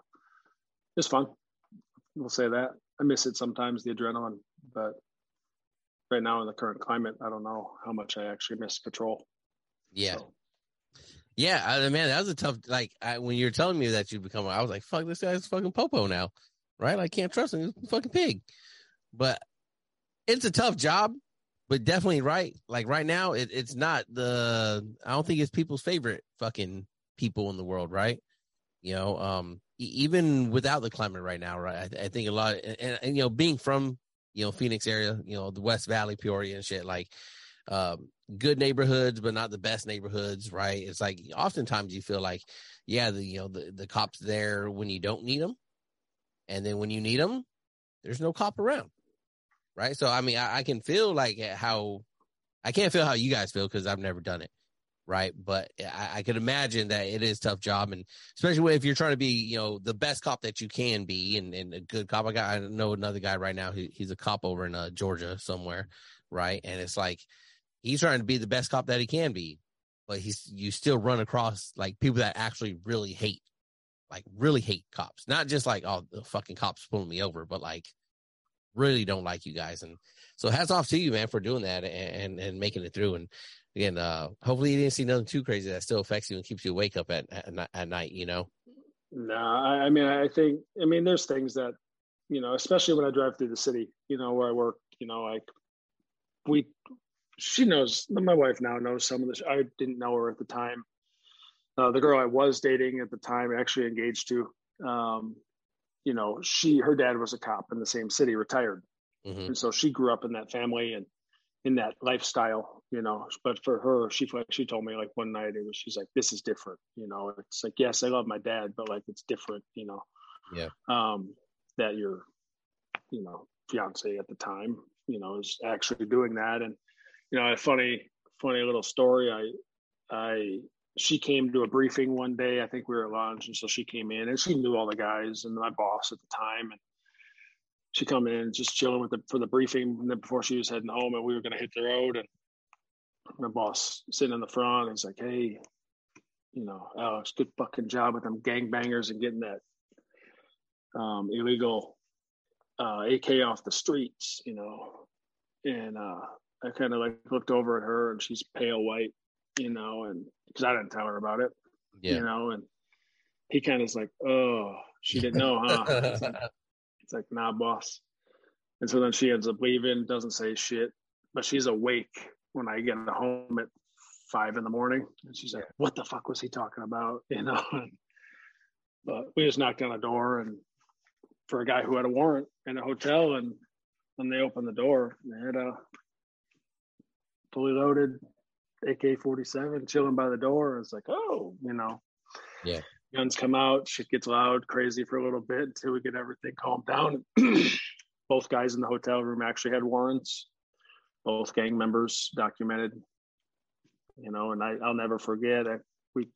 Speaker 2: just fun. We'll say that. I miss it sometimes, the adrenaline, but right now in the current climate, I don't know how much I actually miss patrol.
Speaker 1: Yeah. So. Yeah, I, man, that was a tough. Like I, when you're telling me that you become, I was like, "Fuck, this guy's fucking popo now, right? I can't trust him. He's a fucking pig." But it's a tough job but definitely right. Like right now, it, it's not the. I don't think it's people's favorite fucking people in the world, right? You know, um, even without the climate right now, right? I, I think a lot, of, and, and, you know, being from you know Phoenix area, you know, the West Valley, Peoria, and shit, like, um, good neighborhoods, but not the best neighborhoods, right? It's like oftentimes you feel like, yeah, the you know the the cops there when you don't need them, and then when you need them, there's no cop around right? So I mean, I, I can feel like how I can't feel how you guys feel because I've never done it, right? But I, I can imagine that it is tough job, and especially if you're trying to be, you know, the best cop that you can be, and, and a good cop. I got I know another guy right now. Who, he's a cop over in uh, Georgia somewhere, right? And it's like he's trying to be the best cop that he can be, but he's you still run across like people that actually really hate, like really hate cops. Not just like oh the fucking cops pulling me over, but like really don't like you guys. And so hats off to you, man, for doing that and and, and making it through. And again, uh, hopefully you didn't see nothing too crazy that still affects you and keeps you awake up at at, at night. You know.
Speaker 2: No, I, I mean, I think, I mean, there's things that, you know, especially when I drive through the city, you know, where I work, you know, like we, she knows, my wife now knows some of this. I didn't know her at the time. Uh, the girl I was dating at the time, actually engaged to, um, you know, she her dad was a cop in the same city, retired, mm-hmm. and so she grew up in that family and in that lifestyle, you know. But for her, she she told me like one night it was she's like, "This is different," you know. It's like, yes, I love my dad, but like it's different, you know.
Speaker 1: Yeah.
Speaker 2: Um, that your, you know, fiance at the time, you know, is actually doing that, and you know, a funny funny little story. I I she came to a briefing one day. I think we were at lunch, and so she came in, and she knew all the guys and my boss at the time, and she come in just chilling with the for the briefing and then before she was heading home, and we were going to hit the road, and my boss sitting in the front, he's like, "Hey, you know, Alex, good fucking job with them gangbangers and getting that um, illegal uh, AK off the streets," you know, and uh, I kind of like looked over at her, and she's pale white, you know, and because I didn't tell her about it, yeah. you know, and he kind of is like, oh, she didn't know, huh? it's, like, it's like, nah, boss. And so then she ends up leaving, doesn't say shit, but she's awake when I get home at five in the morning. And she's like, what the fuck was he talking about? You know, but we just knocked on a door and for a guy who had a warrant in a hotel. And when they opened the door, they had a fully loaded AK 47 chilling by the door. It's like, oh, you know,
Speaker 1: yeah.
Speaker 2: Guns come out, shit gets loud, crazy for a little bit until we get everything calmed down. Both guys in the hotel room actually had warrants, both gang members documented, you know, and I, I'll never forget. I, we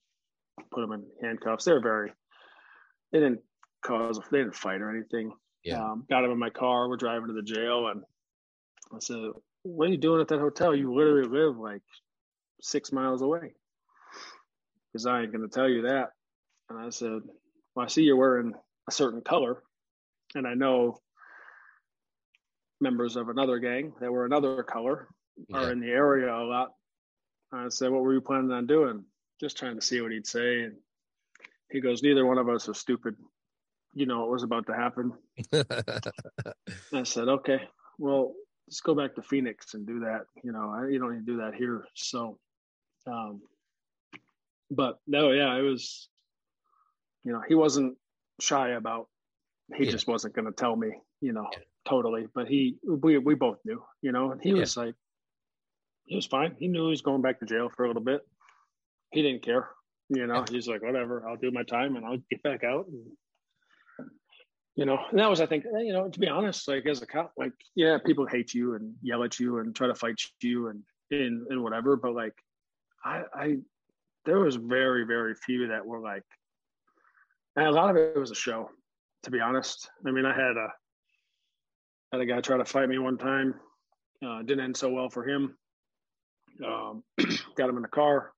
Speaker 2: put them in handcuffs. They're very, they didn't cause, they didn't fight or anything.
Speaker 1: Yeah.
Speaker 2: Um, got them in my car. We're driving to the jail, and I said, "What are you doing at that hotel? You literally live like six miles away because I ain't going to tell you that. And I said, well, I see you're wearing a certain color, and I know members of another gang that were another color yeah. are in the area a lot. I said, What were you planning on doing? Just trying to see what he'd say. And he goes, Neither one of us are stupid. You know what was about to happen. I said, Okay, well, let's go back to Phoenix and do that. You know, I, you don't need to do that here. So, um, but no, yeah, it was, you know, he wasn't shy about, he yeah. just wasn't going to tell me, you know, yeah. totally. But he, we, we both knew, you know, and he yeah. was like, he was fine. He knew he was going back to jail for a little bit. He didn't care, you know, he's like, whatever, I'll do my time and I'll get back out. And, you know, and that was, I think, you know, to be honest, like as a cop, like, yeah, people hate you and yell at you and try to fight you and, and, and whatever. But like, I, I, there was very, very few that were like, and a lot of it was a show, to be honest. I mean, I had a, had a guy try to fight me one time. Uh, didn't end so well for him. Um, got him in the car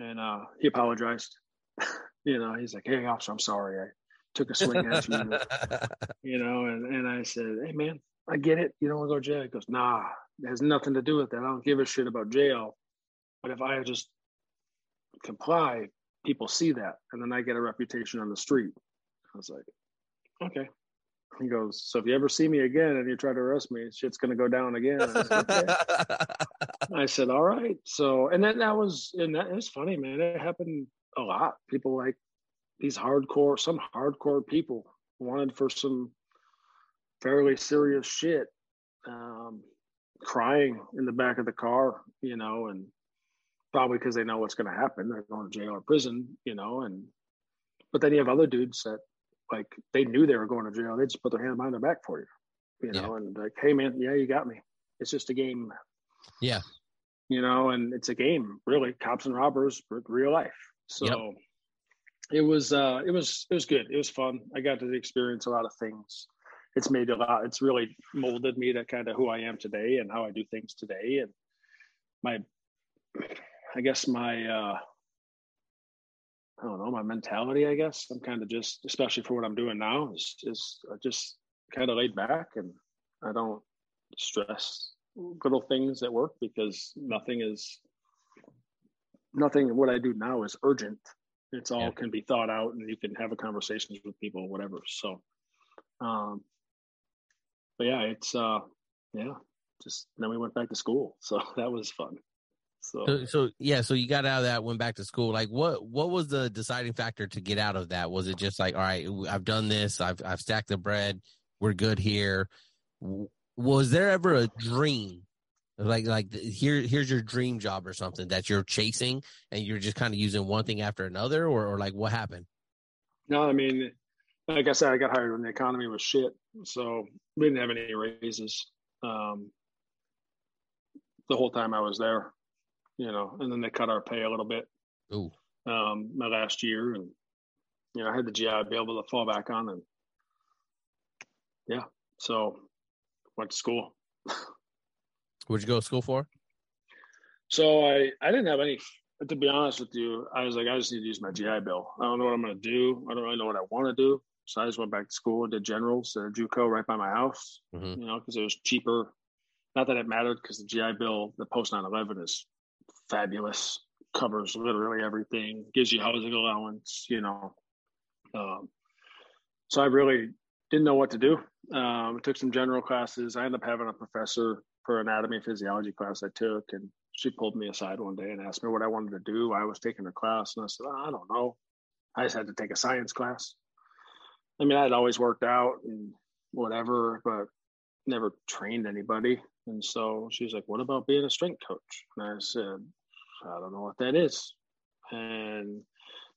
Speaker 2: and uh, he apologized. you know, he's like, Hey officer, I'm sorry. I, took a swing at you, you know, and, and I said, Hey man, I get it. You don't want to go to jail. He goes, Nah, it has nothing to do with that. I don't give a shit about jail. But if I just comply, people see that. And then I get a reputation on the street. I was like, Okay. He goes, So if you ever see me again and you try to arrest me, shit's gonna go down again. I said, okay. I said, All right. So and then that was and that is funny, man. It happened a lot. People like these hardcore, some hardcore people wanted for some fairly serious shit, um, crying in the back of the car, you know, and probably because they know what's going to happen. They're going to jail or prison, you know, and but then you have other dudes that like they knew they were going to jail. They just put their hand behind their back for you, you know, yeah. and like, hey man, yeah, you got me. It's just a game.
Speaker 1: Yeah.
Speaker 2: You know, and it's a game, really. Cops and robbers, real life. So yep it was uh it was it was good it was fun i got to experience a lot of things it's made a lot it's really molded me to kind of who i am today and how i do things today and my i guess my uh i don't know my mentality i guess. I'm kind of just especially for what i'm doing now is is just kind of laid back and i don't stress little things at work because nothing is nothing what i do now is urgent. It's all yeah. can be thought out and you can have a conversations with people or whatever. So um but yeah it's uh yeah just then we went back to school. So that was fun
Speaker 1: so, so, so yeah so you got out of that went back to school. Like what what was the deciding factor to get out of that? Was it just like all right i've done this i've i've stacked the bread we're good here. Was there ever a dream? Like like here here's your dream job or something that you're chasing and you're just kind of using one thing after another or, or like what happened?
Speaker 2: No i mean like i said i got hired when the economy was shit so we didn't have any raises. Um, the whole time i was there you know and then they cut our pay a little bit
Speaker 1: Ooh.
Speaker 2: Um, my last year and you know i had the gi be able to fall back on and yeah so went to school
Speaker 1: Where'd you go to school for?
Speaker 2: So I I didn't have any. To be honest with you, I was like, I just need to use my GI Bill. I don't know what I'm going to do. I don't really know what I want to do. So I just went back to school, did generals at JUCO right by my house. Mm-hmm. You know, because it was cheaper. Not that it mattered, because the GI Bill, the post 9/11 is fabulous. Covers literally everything. Gives you housing allowance. You know. Um, so I really didn't know what to do. Um, took some general classes. I ended up having a professor for anatomy and physiology class I took, and she pulled me aside one day and asked me what I wanted to do. I was taking her class, and I said, I don't know. I just had to take a science class. I mean, I had always worked out and whatever, but never trained anybody. And so she's like, What about being a strength coach? And I said, I don't know what that is. And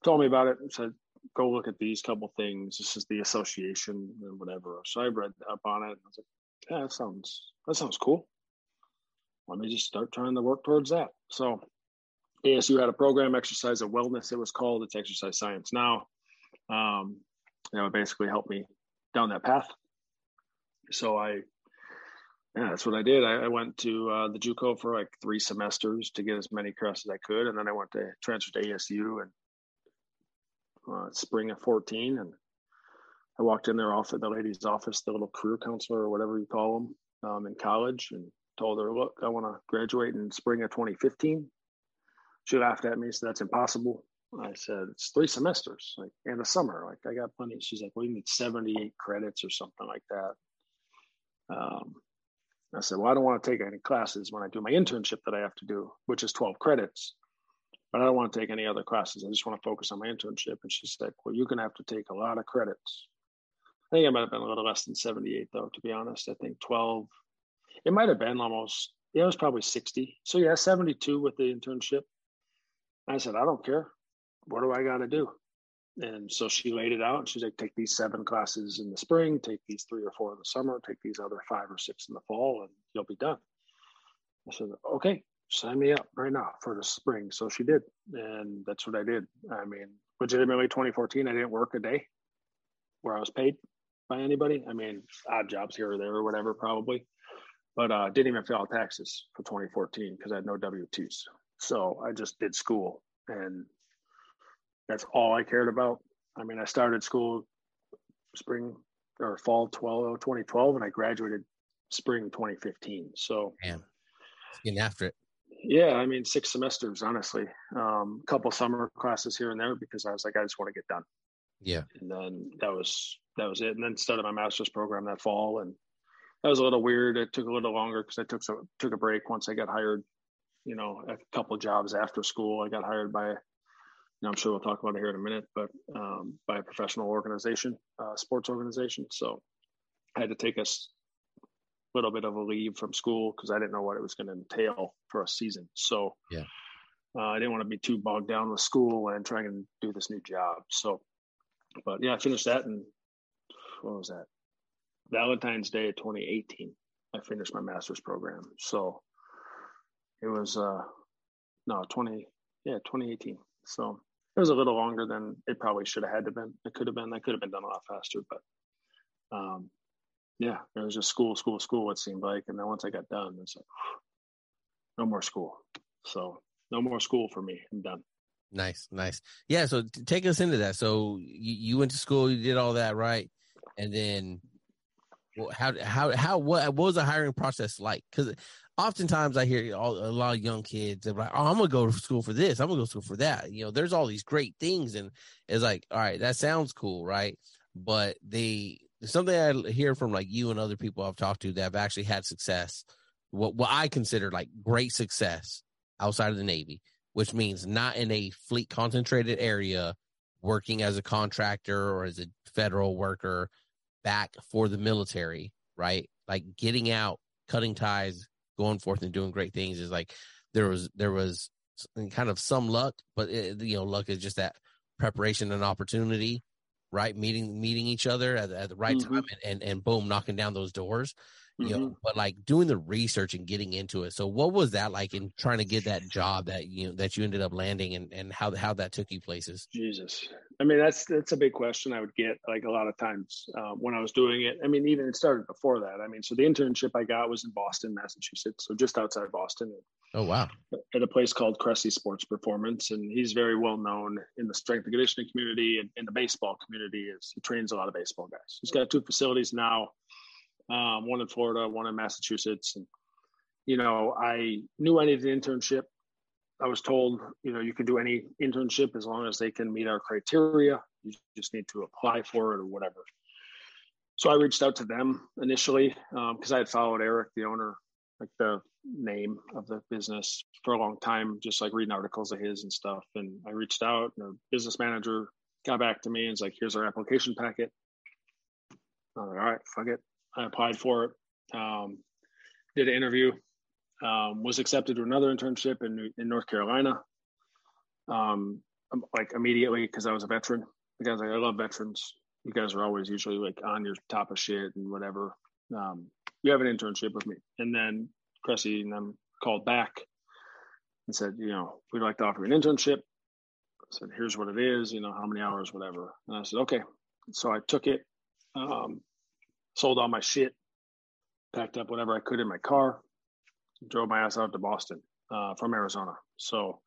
Speaker 2: told me about it and said, Go look at these couple things. This is the association and whatever. So I read up on it. And I was like, Yeah, that sounds that sounds cool let me just start trying to work towards that. So ASU had a program, Exercise of Wellness, it was called. It's Exercise Science Now. Um, that would basically help me down that path. So I, yeah, that's what I did. I, I went to uh, the JUCO for like three semesters to get as many credits as I could, and then I went to transfer to ASU and uh, spring of 14. And I walked in their office, the lady's office, the little career counselor or whatever you call them um, in college, and told her, look, I want to graduate in spring of 2015. She laughed at me, said, that's impossible. I said, it's three semesters, like in the summer. Like I got plenty. She's like, well, you need 78 credits or something like that. Um, I said, well, I don't want to take any classes when I do my internship that I have to do, which is 12 credits. But I don't want to take any other classes. I just want to focus on my internship. And she's like, well, you're going to have to take a lot of credits. I think it might have been a little less than 78, though, to be honest. I think 12, it might have been almost, yeah, it was probably 60. So, yeah, 72 with the internship. I said, I don't care. What do I got to do? And so she laid it out she's like, take these seven classes in the spring, take these three or four in the summer, take these other five or six in the fall, and you'll be done. I said, okay, sign me up right now for the spring. So she did. And that's what I did. I mean, legitimately 2014, I didn't work a day where I was paid by anybody. I mean, odd jobs here or there or whatever, probably. But uh, didn't even file taxes for 2014 because I had no W 2s. So I just did school and that's all I cared about. I mean, I started school spring or fall 12, 2012 and I graduated spring 2015. So,
Speaker 1: man, getting after it.
Speaker 2: Yeah, I mean, six semesters, honestly. Um, a couple summer classes here and there because I was like, I just want to get done.
Speaker 1: Yeah.
Speaker 2: And then that was that was it. And then started my master's program that fall, and that was a little weird. It took a little longer because I took some took a break once I got hired. You know, a couple jobs after school. I got hired by, know, I'm sure we'll talk about it here in a minute, but um, by a professional organization, uh, sports organization. So I had to take a little bit of a leave from school because I didn't know what it was going to entail for a season. So
Speaker 1: yeah,
Speaker 2: uh, I didn't want to be too bogged down with school and trying to do this new job. So, but yeah, I finished that and what was that? Valentine's Day of 2018. I finished my master's program. So it was uh no 20 yeah 2018. So it was a little longer than it probably should have had to been. It could have been. That could have been done a lot faster, but um yeah, it was just school, school, school. It seemed like, and then once I got done, it's like no more school. So no more school for me. I'm done.
Speaker 1: Nice, nice. Yeah. So take us into that. So you, you went to school, you did all that, right? and then well, how how how what what was the hiring process like? Because oftentimes I hear all, a lot of young kids they're like, "Oh, I'm gonna go to school for this. I'm gonna go to school for that." You know, there's all these great things, and it's like, all right, that sounds cool, right? But they something I hear from like you and other people I've talked to that have actually had success. What what I consider like great success outside of the Navy, which means not in a fleet concentrated area, working as a contractor or as a federal worker back for the military, right? Like getting out, cutting ties, going forth and doing great things is like there was there was kind of some luck, but it, you know, luck is just that preparation and opportunity, right? Meeting meeting each other at, at the right mm-hmm. time and, and and boom, knocking down those doors. Mm-hmm. You know, mm-hmm. but like doing the research and getting into it. So what was that like in trying to get that job that you know that you ended up landing and, and how how that took you places?
Speaker 2: Jesus. I mean, that's that's a big question I would get like a lot of times uh, when I was doing it. I mean, even it started before that. I mean, so the internship I got was in Boston, Massachusetts, so just outside Boston.
Speaker 1: Oh wow!
Speaker 2: At a place called Cressey Sports Performance, and he's very well known in the strength and conditioning community and in the baseball community. Is he trains a lot of baseball guys. He's got two facilities now, um, one in Florida, one in Massachusetts, and you know, I knew I needed an internship I was told, you know, you can do any internship as long as they can meet our criteria. You just need to apply for it or whatever. So I reached out to them initially because um, I had followed Eric, the owner, like the name of the business for a long time, just like reading articles of his and stuff. And I reached out, and the business manager got back to me and was like, "Here's our application packet." I was like, "All right, fuck it." I applied for it. Um, did an interview um, was accepted to another internship in in North Carolina. Um, like immediately because I was a veteran. Guys like, I love veterans. You guys are always usually like on your top of shit and whatever. Um, you have an internship with me, and then Cressey and them called back and said, you know, we'd like to offer you an internship. I said, here's what it is, you know, how many hours, whatever. And I said, okay. So I took it, um, sold all my shit, packed up whatever I could in my car, drove my ass out to Boston uh, from Arizona. So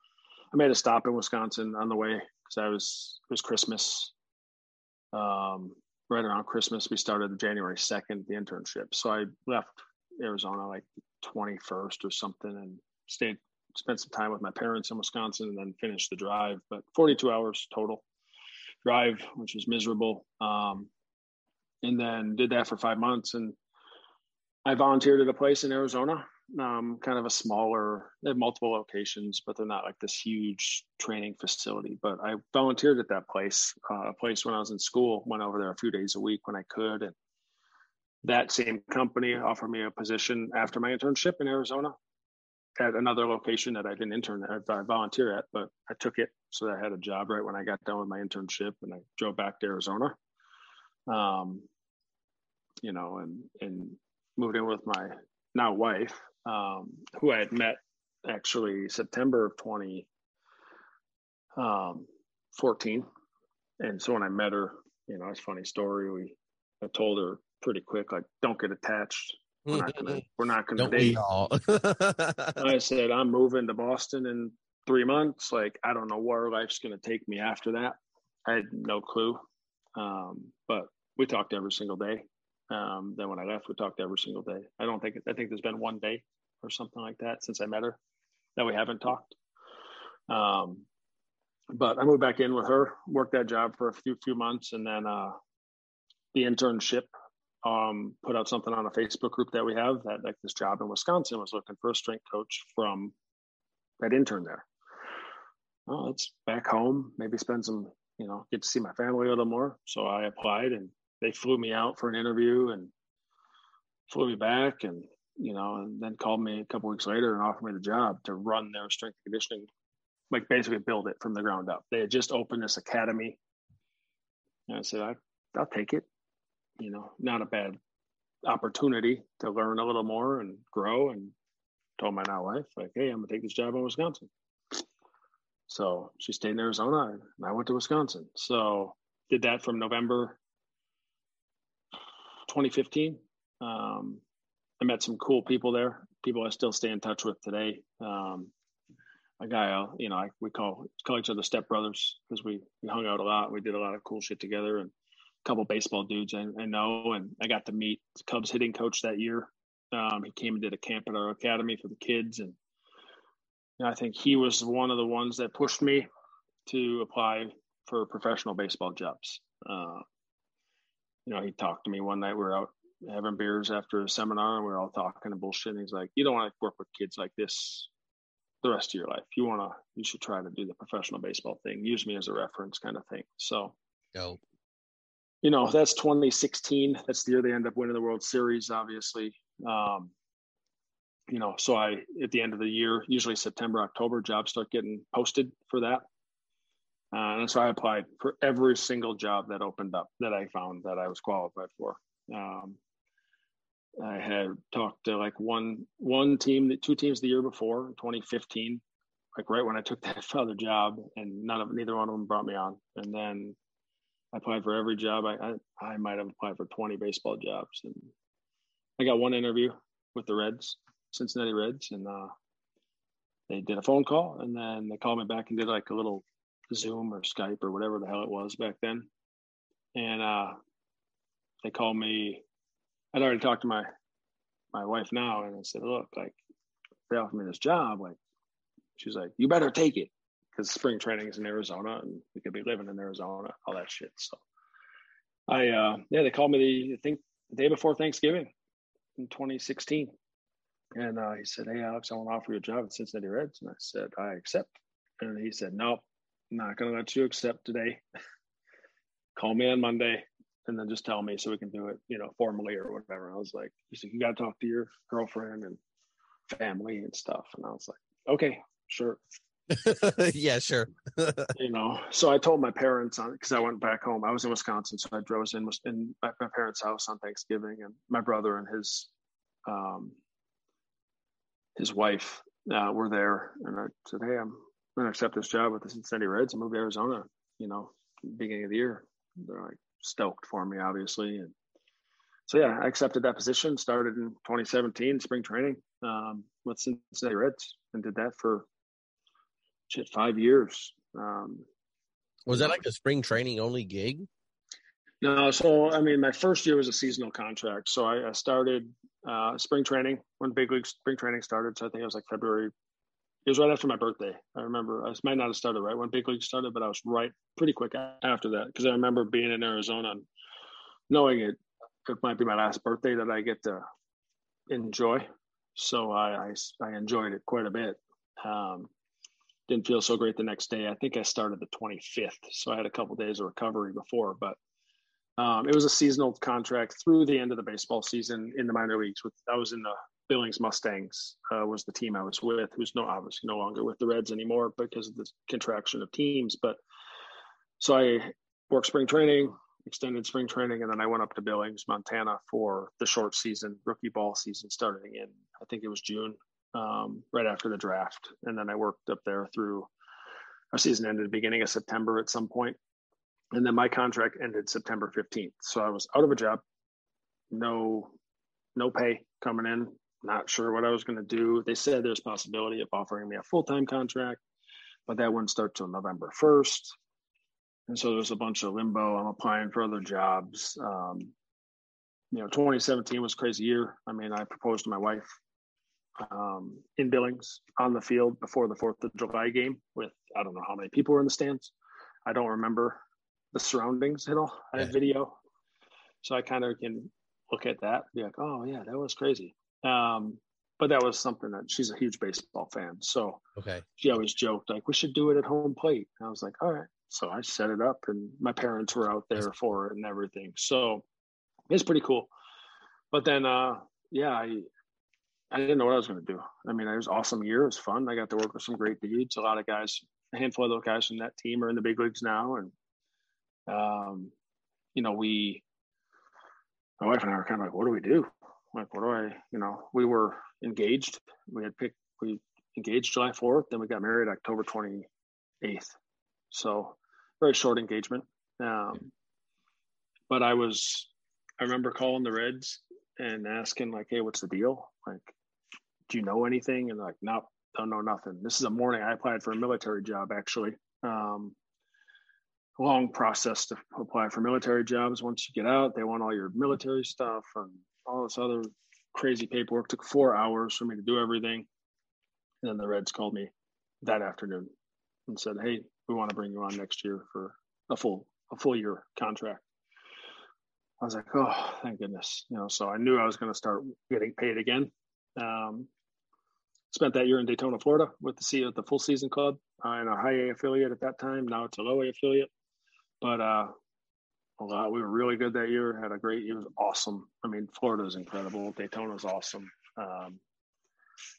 Speaker 2: I made a stop in Wisconsin on the way because I was it was Christmas. Um, right around Christmas, we started the January second the internship. So I left Arizona like twenty first or something, and stayed spent some time with my parents in Wisconsin, and then finished the drive. But forty two hours total drive, which was miserable. Um, and then did that for five months, and I volunteered at a place in Arizona um, kind of a smaller, they have multiple locations, but they're not like this huge training facility. But I volunteered at that place, uh, a place when I was in school, went over there a few days a week when I could. And that same company offered me a position after my internship in Arizona at another location that I didn't intern at, I volunteer at, but I took it. So I had a job right when I got done with my internship and I drove back to Arizona. Um, you know, and, and moved in with my now wife um, who I had met actually September of 2014. Um, and so when I met her, you know, it's funny story. We, I told her pretty quick, like, don't get attached. We're not gonna, we're not gonna date. I said, I'm moving to Boston in three months. Like, I don't know where life's gonna take me after that. I had no clue. Um, but we talked every single day. Um, then when I left, we talked every single day. I don't think I think there's been one day or something like that since I met her that we haven't talked. Um, but I moved back in with her, worked that job for a few few months, and then uh, the internship um, put out something on a Facebook group that we have that like this job in Wisconsin was looking for a strength coach from that intern there. Oh, it's back home. Maybe spend some, you know, get to see my family a little more. So I applied, and they flew me out for an interview and flew me back, and you know, and then called me a couple weeks later and offered me the job to run their strength conditioning, like basically build it from the ground up. They had just opened this academy. And I said, I, I'll take it. You know, not a bad opportunity to learn a little more and grow. And told my now wife, like, hey, I'm gonna take this job in Wisconsin. So she stayed in Arizona and I went to Wisconsin. So did that from November 2015. Um, I met some cool people there, people I still stay in touch with today. Um, a guy, uh, you know, I, we call call each other step brothers because we we hung out a lot. We did a lot of cool shit together, and a couple baseball dudes I, I know, and I got to meet Cubs hitting coach that year. Um, he came and did a camp at our academy for the kids, and I think he was one of the ones that pushed me to apply for professional baseball jobs. Uh, you know, he talked to me one night. We were out having beers after a seminar and we are all talking and bullshit. And he's like, You don't want to work with kids like this the rest of your life. You want to, you should try to do the professional baseball thing. Use me as a reference kind of thing. So,
Speaker 1: Dope.
Speaker 2: you know, that's 2016. That's the year they end up winning the World Series, obviously. Um, you know, so I, at the end of the year, usually September, October, jobs start getting posted for that. Uh, and so I applied for every single job that opened up that I found that I was qualified for. Um, I had talked to like one one team, two teams the year before, 2015, like right when I took that other job, and none of neither one of them brought me on. And then I applied for every job. I I, I might have applied for 20 baseball jobs, and I got one interview with the Reds, Cincinnati Reds, and uh, they did a phone call, and then they called me back and did like a little Zoom or Skype or whatever the hell it was back then, and uh, they called me I'd already talked to my my wife now, and I said, "Look, like they offered me this job. Like, she's like, you better take it because spring training is in Arizona, and we could be living in Arizona, all that shit." So, I uh, yeah, they called me the I think the day before Thanksgiving in 2016, and uh, he said, "Hey, Alex, I want to offer you a job at Cincinnati Reds," and I said, "I accept." And he said, "Nope, I'm not going to let you accept today. Call me on Monday and then just tell me so we can do it, you know, formally or whatever. I was like, you got to talk to your girlfriend and family and stuff. And I was like, okay, sure.
Speaker 1: yeah, sure.
Speaker 2: you know, so I told my parents on because I went back home. I was in Wisconsin, so I drove in in my, my parents' house on Thanksgiving, and my brother and his um his wife uh, were there, and I said, "Hey, I'm going to accept this job with the Cincinnati Reds and move to Arizona." You know, beginning of the year. They're like, stoked for me, obviously. And so, yeah, I accepted that position, started in 2017, spring training um, with Cincinnati Reds, and did that for shit, five years. Um,
Speaker 1: Was that like a spring training only gig?
Speaker 2: No, so I mean, my first year was a seasonal contract. So I, I started uh, spring training when big league spring training started. So I think it was like February. It was right after my birthday. I remember I might not have started right when big league started, but I was right pretty quick after that because I remember being in Arizona and knowing it it might be my last birthday that I get to enjoy. So I I, I enjoyed it quite a bit. Um, didn't feel so great the next day. I think I started the 25th, so I had a couple days of recovery before, but um, it was a seasonal contract through the end of the baseball season in the minor leagues. With I was in the Billings Mustangs uh, was the team I was with, who's no obviously no longer with the Reds anymore because of the contraction of teams. But so I worked spring training, extended spring training, and then I went up to Billings, Montana for the short season, rookie ball season, starting in I think it was June, um, right after the draft, and then I worked up there through. Our season ended beginning of September at some point, and then my contract ended September 15th. So I was out of a job, no, no pay coming in. Not sure what I was going to do. They said there's possibility of offering me a full time contract, but that wouldn't start till November 1st. And so there's a bunch of limbo. I'm applying for other jobs. Um, you know, 2017 was crazy year. I mean, I proposed to my wife um, in Billings on the field before the Fourth of July game with I don't know how many people were in the stands. I don't remember the surroundings at all. I have video, so I kind of can look at that, be like, oh yeah, that was crazy. Um, but that was something that she's a huge baseball fan, so
Speaker 1: okay.
Speaker 2: She always joked like, we should do it at home plate. And I was like, all right. So I set it up, and my parents were out there for it and everything. So it's pretty cool. But then, uh, yeah, I I didn't know what I was going to do. I mean, it was awesome year. It was fun. I got to work with some great dudes. A lot of guys, a handful of those guys from that team are in the big leagues now, and um, you know, we, my wife and I were kind of like, what do we do? Like, what do I, you know, we were engaged. We had picked, we engaged July 4th, then we got married October 28th. So very short engagement. Um, but I was, I remember calling the Reds and asking like, Hey, what's the deal? Like, do you know anything? And like, nope, don't know nothing. This is a morning. I applied for a military job actually. Um, long process to apply for military jobs. Once you get out, they want all your military stuff and all this other crazy paperwork. Took four hours for me to do everything. And then the Reds called me that afternoon and said, "Hey, we want to bring you on next year for a full a full year contract." I was like, "Oh, thank goodness!" You know, so I knew I was going to start getting paid again. Um, spent that year in Daytona, Florida, with the C at the Full Season Club uh, in our high A affiliate at that time. Now it's a low A affiliate. But uh, a lot, we were really good that year. Had a great. year. It was awesome. I mean, Florida is incredible. Daytona is awesome. Um,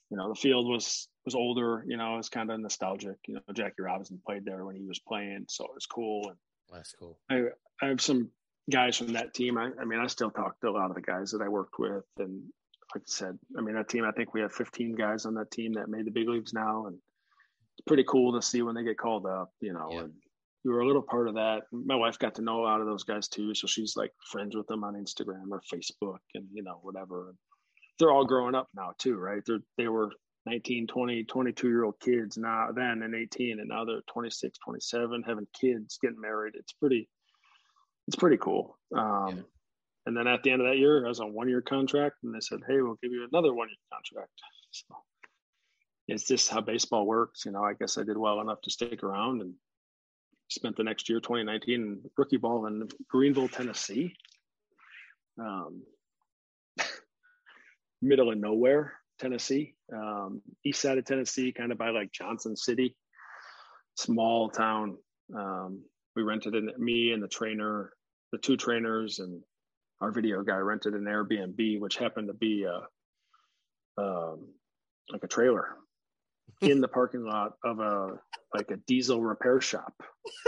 Speaker 2: you know, the field was was older. You know, it was kind of nostalgic. You know, Jackie Robinson played there when he was playing, so it was cool. And
Speaker 1: that's cool.
Speaker 2: I I have some guys from that team. I, I mean, I still talk to a lot of the guys that I worked with, and like I said, I mean, that team. I think we have 15 guys on that team that made the big leagues now, and it's pretty cool to see when they get called up. You know, yeah. and we were a little part of that. My wife got to know a lot of those guys too, so she's like friends with them on Instagram or Facebook and you know whatever. They're all growing up now too, right? They they were 19, 20, 22 year old kids now then and 18 and now they're 26, 27 having kids, getting married. It's pretty it's pretty cool. Um, yeah. And then at the end of that year, I was on one year contract, and they said, "Hey, we'll give you another one year contract." So it's just how baseball works. You know, I guess I did well enough to stick around and spent the next year, 2019, rookie ball in Greeneville, Tennessee. Um, middle of nowhere, Tennessee, um, east side of Tennessee, kind of by like Johnson City, small town. Um, we rented it, me and the trainer, the two trainers, and our video guy rented an Airbnb, which happened to be a, um, like a trailer in the parking lot of a like a diesel repair shop.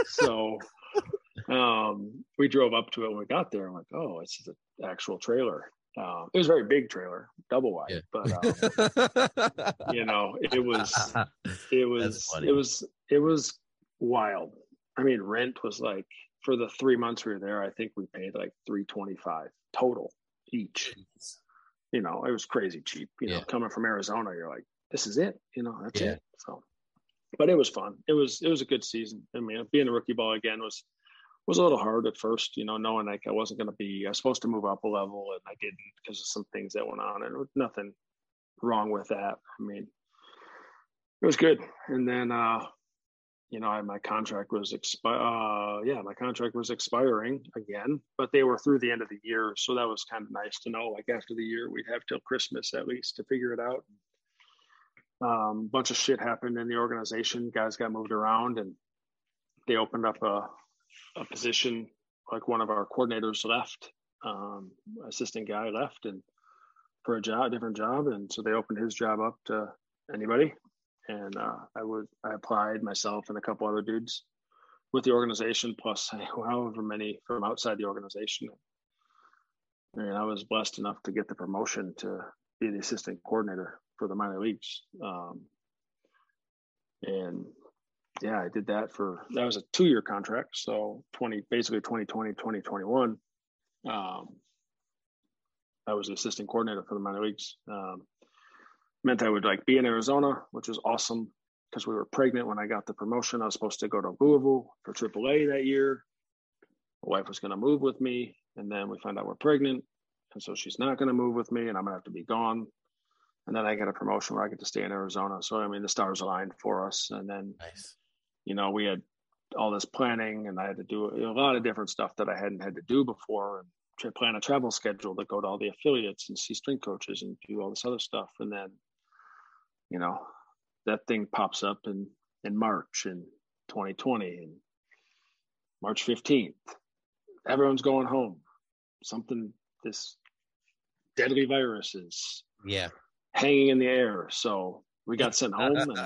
Speaker 2: So um, we drove up to it when we got there. I'm like, oh, it's an actual trailer. Um, it was a very big trailer, double wide, yeah. but um, you know, it was, it was, it was, it was wild. I mean, rent was like for the three months we were there. I think we paid like three twenty five total each. You know, it was crazy cheap. You yeah. know, coming from Arizona, you're like, this is it. You know, that's yeah. it. So but it was fun. It was it was a good season. I mean, being a rookie ball again was was a little hard at first, you know, knowing like I wasn't going to be, I was supposed to move up a level and I didn't because of some things that went on and nothing wrong with that. I mean, it was good. And then, uh, you know, I, my contract was expi- uh, yeah, my contract was expiring again, but they were through the end of the year. So that was kind of nice to know, like after the year, we'd have till Christmas at least to figure it out. Um, bunch of shit happened in the organization. Guys got moved around and they opened up a, a position like one of our coordinators left, um, assistant guy left and for a job, different job. And so they opened his job up to anybody. And uh, I would, I applied myself and a couple other dudes with the organization, plus however many from outside the organization. And I was blessed enough to get the promotion to be the assistant coordinator for the minor leagues. Um, and yeah, I did that for that was a two year contract. So 20 basically 2020, 2021. Um, I was the assistant coordinator for the minor leagues. Um, meant I would like be in Arizona, which was awesome because we were pregnant when I got the promotion. I was supposed to go to Louisville for AAA that year. My wife was going to move with me, and then we found out we're pregnant, and so she's not going to move with me, and I'm going to have to be gone and then I get a promotion where I get to stay in Arizona. So I mean, the stars aligned for us, and then nice. you know we had all this planning, and I had to do a lot of different stuff that I hadn't had to do before, and plan a travel schedule to go to all the affiliates and see strength coaches and do all this other stuff, and then you know that thing pops up in in March in 2020 and March 15th. Everyone's going home. Something this deadly virus is
Speaker 1: yeah
Speaker 2: hanging in the air. So we got sent home and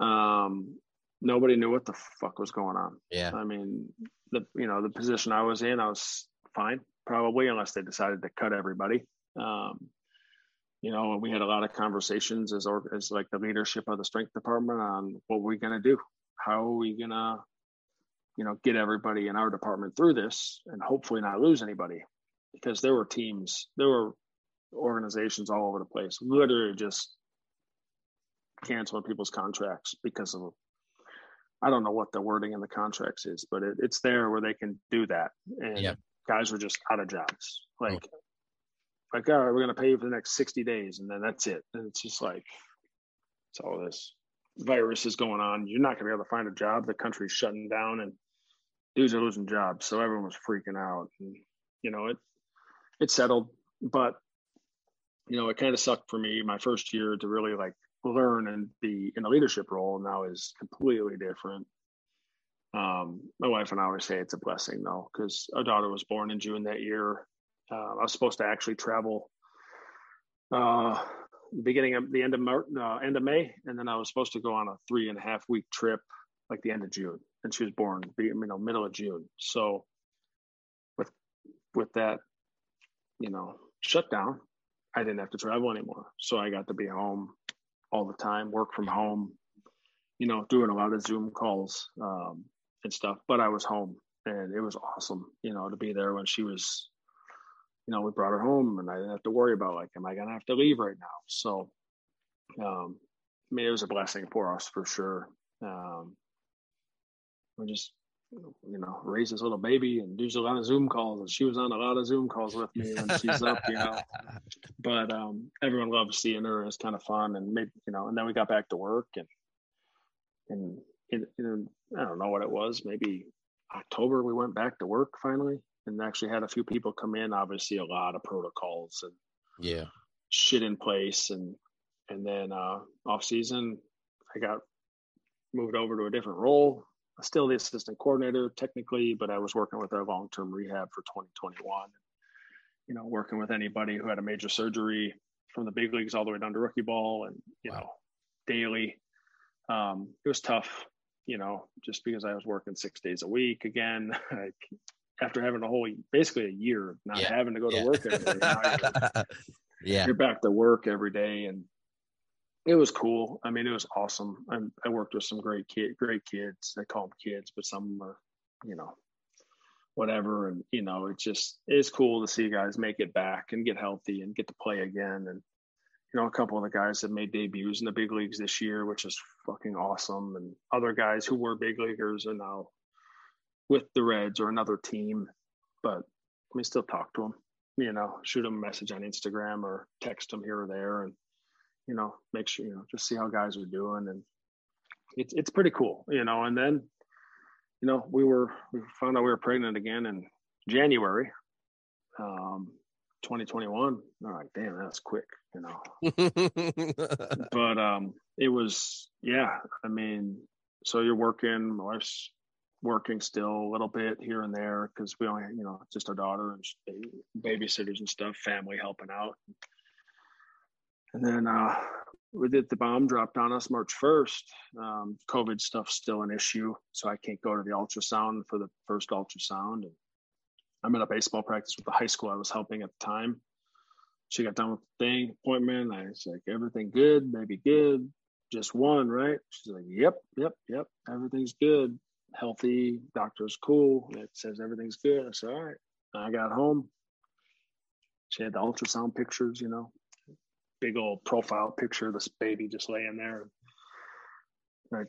Speaker 2: um, nobody knew what the fuck was going on.
Speaker 1: Yeah.
Speaker 2: I mean, the you know, the position I was in, I was fine, probably, unless they decided to cut everybody. Um, you know, we had a lot of conversations as or as like the leadership of the strength department on what we're gonna do. How are we gonna, you know, get everybody in our department through this and hopefully not lose anybody. Because there were teams, there were organizations all over the place, literally just canceling people's contracts because of I don't know what the wording in the contracts is, but it, it's there where they can do that. And yep. guys were just out of jobs. Like, oh. like, all right, we're going to pay you for the next 60 days. And then that's it. And it's just like, it's all this virus is going on. You're not going to be able to find a job. The country's shutting down and dudes are losing jobs. So everyone was freaking out. And, you know, it, it settled, but you know, it kind of sucked for me my first year to really like learn and be in a leadership role now is completely different. Um, my wife and I always say it's a blessing though, because our daughter was born in June that year. Uh, I was supposed to actually travel uh, beginning of the end of uh, end of May, and then I was supposed to go on a three and a half week trip like the end of June, and she was born you know middle of June. So with with that, you know, shutdown, I didn't have to travel anymore. So I got to be home all the time, work from home, you know, doing a lot of Zoom calls um, and stuff. But I was home and it was awesome, you know, to be there when she was, you know, we brought her home and I didn't have to worry about like, am I going to have to leave right now? So, um, I mean, it was a blessing for us for sure. Um, we're just you know, raise this little baby and do a lot of Zoom calls. And she was on a lot of Zoom calls with me when she's up, you know. But um, everyone loved seeing her. It was kind of fun. And maybe, you know, and then we got back to work and, and, in, in, I don't know what it was, maybe October, we went back to work finally and actually had a few people come in. Obviously, a lot of protocols and
Speaker 1: yeah,
Speaker 2: shit in place. And, and then uh, off season, I got moved over to a different role still the assistant coordinator technically, but I was working with our long term rehab for 2021. You know, working with anybody who had a major surgery from the big leagues all the way down to rookie ball and, you wow. know, daily. Um, it was tough, you know, just because I was working six days a week again. after having a whole basically a year of not yeah. having to go to yeah. work every day.
Speaker 1: You're, yeah.
Speaker 2: You're back to work every day and it was cool. I mean, it was awesome. I, I worked with some great kid, great kids. They call them kids, but some are, you know, whatever. And you know, it's just it's cool to see guys make it back and get healthy and get to play again. And you know, a couple of the guys that made debuts in the big leagues this year, which is fucking awesome. And other guys who were big leaguers are now with the Reds or another team, but we still talk to them, you know, shoot them a message on Instagram or text them here or there and, you know, make sure, you know, just see how guys are doing. And it's, it's pretty cool, you know, and then, you know, we were, we found out we were pregnant again in January, um, 2021. All right, damn, that's quick, you know. but um, it was, yeah. I mean, so you're working. My wife's working still a little bit here and there because we only, you know, just our daughter and babysitters and stuff, family helping out. And then uh, we did the bomb dropped on us March 1st. Um, COVID stuff's still an issue, so I can't go to the ultrasound for the first ultrasound. And I'm at a baseball practice with the high school I was helping at the time. She got done with the thing appointment. I was like, everything good, maybe good. Just one, right? She's like, yep, yep, yep. Everything's good. Healthy. Doctor's cool. It says everything's good. I said, all right. I got home. She had the ultrasound pictures, you know, big old profile picture of this baby just laying there. Like,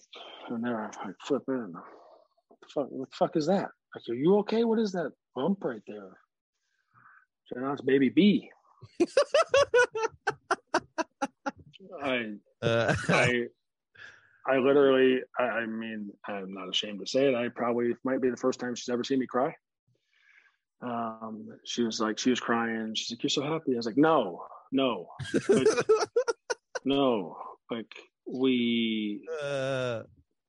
Speaker 2: and there I flip in. What the fuck? What the fuck is that? Like, are you okay? What is that bump right there? So now it's baby B. I, uh. I, I literally, I, I, mean, I'm not ashamed to say it. I probably might be the first time she's ever seen me cry. Um, she was like, she was crying. She's like, "You're so happy." I was like, "No, no, like, no." Like we, uh,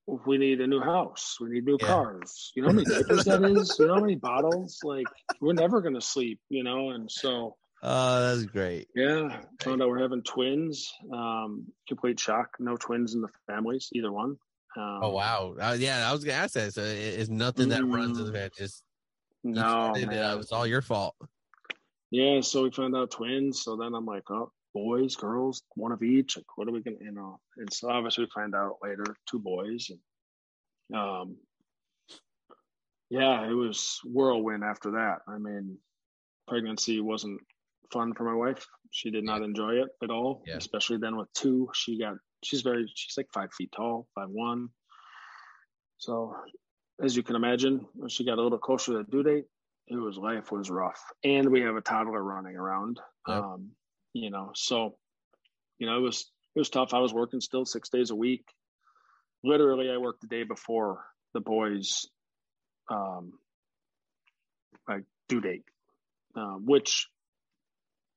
Speaker 2: we need a new house. We need new yeah. cars. You know how many diapers that is? You know how many bottles? Like we're never gonna sleep, you know? And so
Speaker 1: Oh, that's great.
Speaker 2: Yeah. Found out we're having twins. Um, complete shock. No twins in the families, either one.
Speaker 1: Um, oh wow. Uh, yeah, I was gonna ask that. So it's nothing that mm, runs in the just
Speaker 2: no,
Speaker 1: it, uh, it was all your fault.
Speaker 2: Yeah, so we found out twins. So then I'm like, oh, boys, girls, one of each. Like, what are we gonna, you know? And so obviously we find out later, two boys, and um, yeah, it was whirlwind after that. I mean, pregnancy wasn't fun for my wife. She did not enjoy it at all, yeah. especially then with two. She got, she's very, she's like five feet tall, five one. So, as you can imagine, when she got a little closer to the due date, it was life was rough, and we have a toddler running around. Yep. Um, you know so you know it was it was tough i was working still six days a week literally i worked the day before the boys um like due date uh, which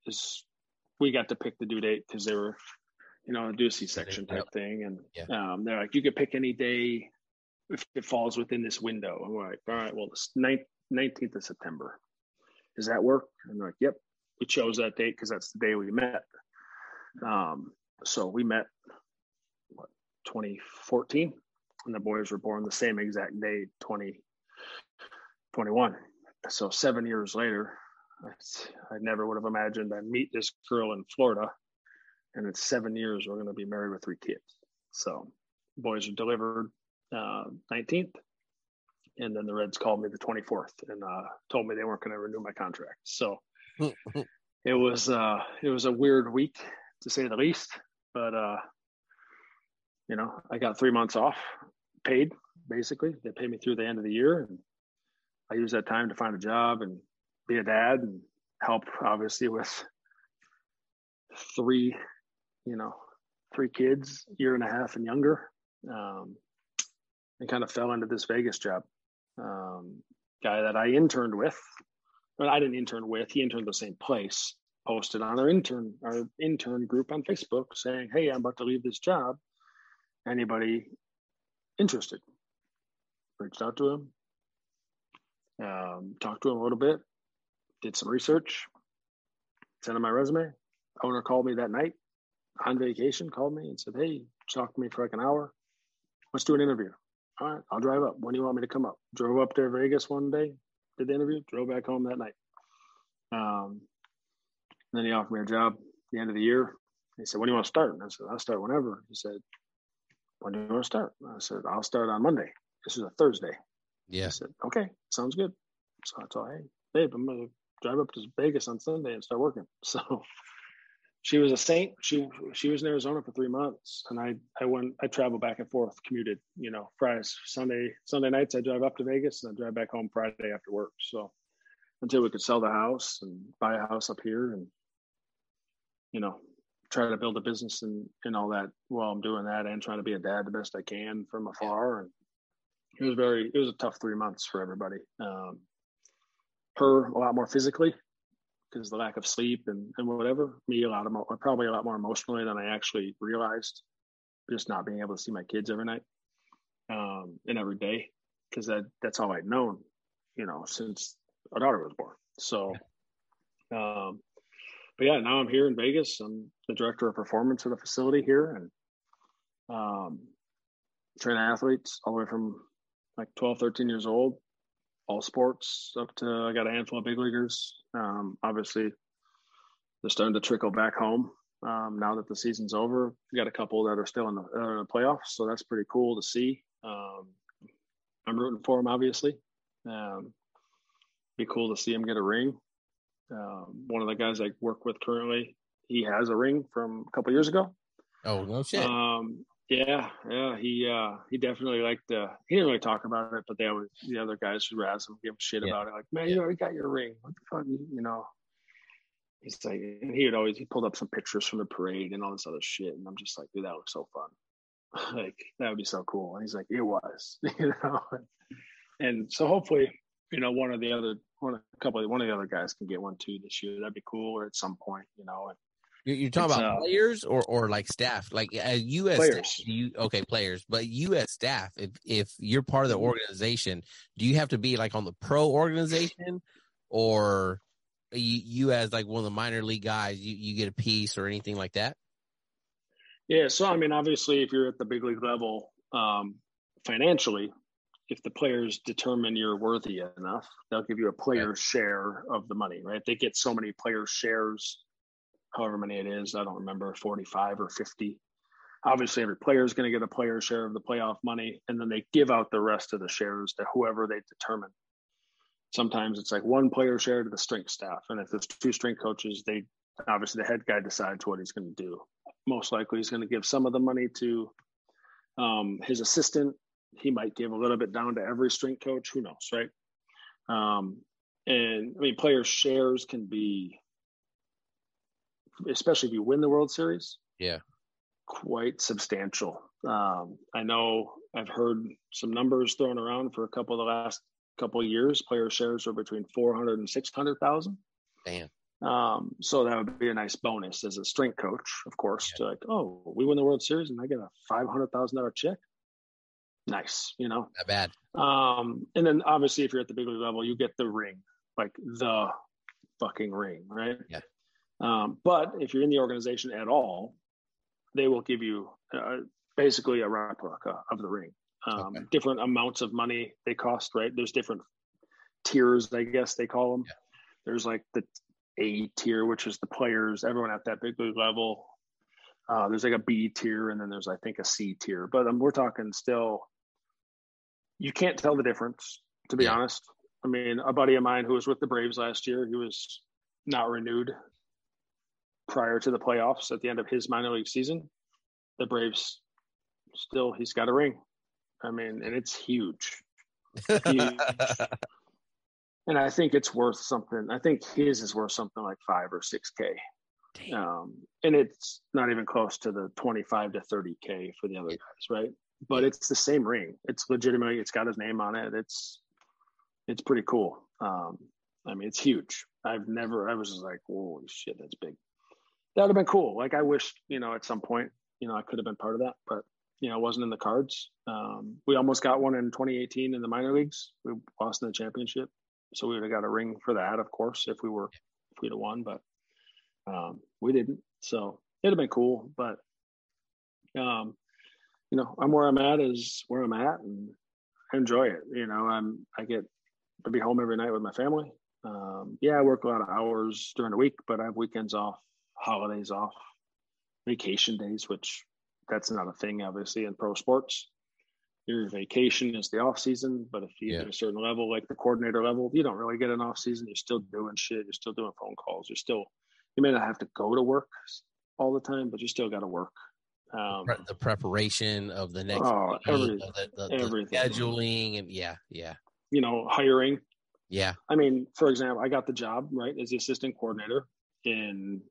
Speaker 2: is we got to pick the due date because they were you know do a c-section type yep. thing and yeah. um, they're like you could pick any day if it falls within this window i'm like all right well the 19th of september does that work and they're like yep we chose that date because that's the day we met. Um, so we met what 2014, and the boys were born the same exact day, 2021. So seven years later, I never would have imagined I'd meet this girl in Florida, and in seven years we're going to be married with three kids. So boys are delivered uh, 19th, and then the Reds called me the 24th and uh, told me they weren't going to renew my contract. So it was uh, it was a weird week to say the least. But uh, you know, I got three months off, paid basically. They paid me through the end of the year, and I used that time to find a job and be a dad and help, obviously, with three, you know, three kids, year and a half and younger, um, and kind of fell into this Vegas job. Um, guy that I interned with but I didn't intern with. He interned the same place. Posted on our intern our intern group on Facebook saying, "Hey, I'm about to leave this job. Anybody interested?" Reached out to him, um, talked to him a little bit, did some research, sent him my resume. Owner called me that night on vacation, called me and said, "Hey, talk to me for like an hour. Let's do an interview." All right, I'll drive up. When do you want me to come up? Drove up to Vegas one day, did the interview, drove back home that night. Um, then he offered me a job at the end of the year. He said, When do you want to start? And I said, I'll start whenever. He said, When do you want to start? And I said, I'll start on Monday. This is a Thursday.
Speaker 1: Yeah. I
Speaker 2: said, Okay, sounds good. So I told, Hey, babe, I'm going to drive up to Vegas on Sunday and start working. So she was a saint. She she was in Arizona for three months, and I I went I traveled back and forth, commuted. You know, Fridays, Sunday Sunday nights I drive up to Vegas and I drive back home Friday after work. So until we could sell the house and buy a house up here, and you know, try to build a business and and all that while I'm doing that, and trying to be a dad the best I can from afar. And it was very it was a tough three months for everybody. Um, her a lot more physically because the lack of sleep and, and whatever. Me a lot of probably a lot more emotionally than I actually realized. Just not being able to see my kids every night um, and every day because that that's all I'd known, you know, since our daughter was born. So, um, but yeah, now I'm here in Vegas. I'm the director of performance of the facility here and um, train athletes all the way from like 12, 13 years old all sports up to I got a handful of big leaguers. Um, obviously, they're starting to trickle back home um, now that the season's over. We got a couple that are still in the, uh, in the playoffs, so that's pretty cool to see. Um, I'm rooting for them, obviously. Um, be cool to see him get a ring. Um, one of the guys I work with currently, he has a ring from a couple years ago.
Speaker 1: Oh no shit!
Speaker 2: Yeah, yeah, he uh he definitely liked uh he didn't really talk about it, but they always the other guys would razz him give him shit yeah. about it, like, man, you already got your ring. What the fuck you know? He's like and he would always he pulled up some pictures from the parade and all this other shit. And I'm just like, dude, that looks so fun. like that would be so cool. And he's like, it was, you know. And so hopefully, you know, one of the other one a couple of one of the other guys can get one too this year. That'd be cool, or at some point, you know. And
Speaker 1: you're talking it's, about uh, players or, or like staff, like uh, U.S. Players. Staff, you okay players, but U.S. staff. If if you're part of the mm-hmm. organization, do you have to be like on the pro organization, or you, you as like one of the minor league guys, you, you get a piece or anything like that?
Speaker 2: Yeah, so I mean, obviously, if you're at the big league level, um, financially, if the players determine you're worthy enough, they'll give you a player share of the money, right? They get so many player shares however many it is. I don't remember, 45 or 50. Obviously, every player is going to get a player share of the playoff money, and then they give out the rest of the shares to whoever they determine. Sometimes it's like one player share to the strength staff, and if there's two strength coaches, they obviously the head guy decides what he's going to do. Most likely, he's going to give some of the money to um, his assistant. He might give a little bit down to every strength coach. Who knows, right? Um, and I mean, player shares can be especially if you win the World Series.
Speaker 1: Yeah.
Speaker 2: Quite substantial. Um, I know I've heard some numbers thrown around for a couple of the last couple of years. Player shares are between 400 and 600,000.
Speaker 1: Damn.
Speaker 2: Um, so that would be a nice bonus as a strength coach, of course, yeah. to like, oh, we win the World Series and I get a $500,000 check. Nice, you know,
Speaker 1: not bad.
Speaker 2: Um, and then obviously, if you're at the big league level, you get the ring, like the fucking ring, right?
Speaker 1: Yeah.
Speaker 2: Um, but if you're in the organization at all, they will give you uh, basically a replica of the ring. Um, okay. Different amounts of money they cost, right? There's different tiers, I guess they call them. Yeah. There's like the A tier, which is the players, everyone at that big league level. Uh, there's like a B tier, and then there's I think a C tier. But um, we're talking still. You can't tell the difference, to be yeah. honest. I mean, a buddy of mine who was with the Braves last year, he was not renewed prior to the playoffs at the end of his minor league season, the Braves still he's got a ring. I mean, and it's huge. huge. and I think it's worth something. I think his is worth something like five or six K. Um, and it's not even close to the 25 to 30 K for the other guys, right? But it's the same ring. It's legitimately, it's got his name on it. It's, it's pretty cool. Um, I mean, it's huge. I've never, I was just like, holy shit, that's big that would have been cool. Like I wish, you know, at some point, you know, I could have been part of that, but you know, it wasn't in the cards. Um, we almost got one in 2018 in the minor leagues. We lost in the championship, so we would have got a ring for that, of course, if we were if we'd have won. But um, we didn't, so it'd have been cool. But um, you know, I'm where I'm at is where I'm at, and I enjoy it. You know, I'm I get to be home every night with my family. Um, yeah, I work a lot of hours during the week, but I have weekends off holidays off, vacation days, which that's not a thing obviously in pro sports. Your vacation is the off season, but if you yeah. at a certain level, like the coordinator level, you don't really get an off season. You're still doing shit. You're still doing phone calls. You're still, you may not have to go to work all the time, but you still got to work.
Speaker 1: Um, the preparation of the next, oh, everything, the, the, the scheduling, and yeah, yeah.
Speaker 2: You know, hiring.
Speaker 1: Yeah.
Speaker 2: I mean, for example, I got the job right as the assistant coordinator in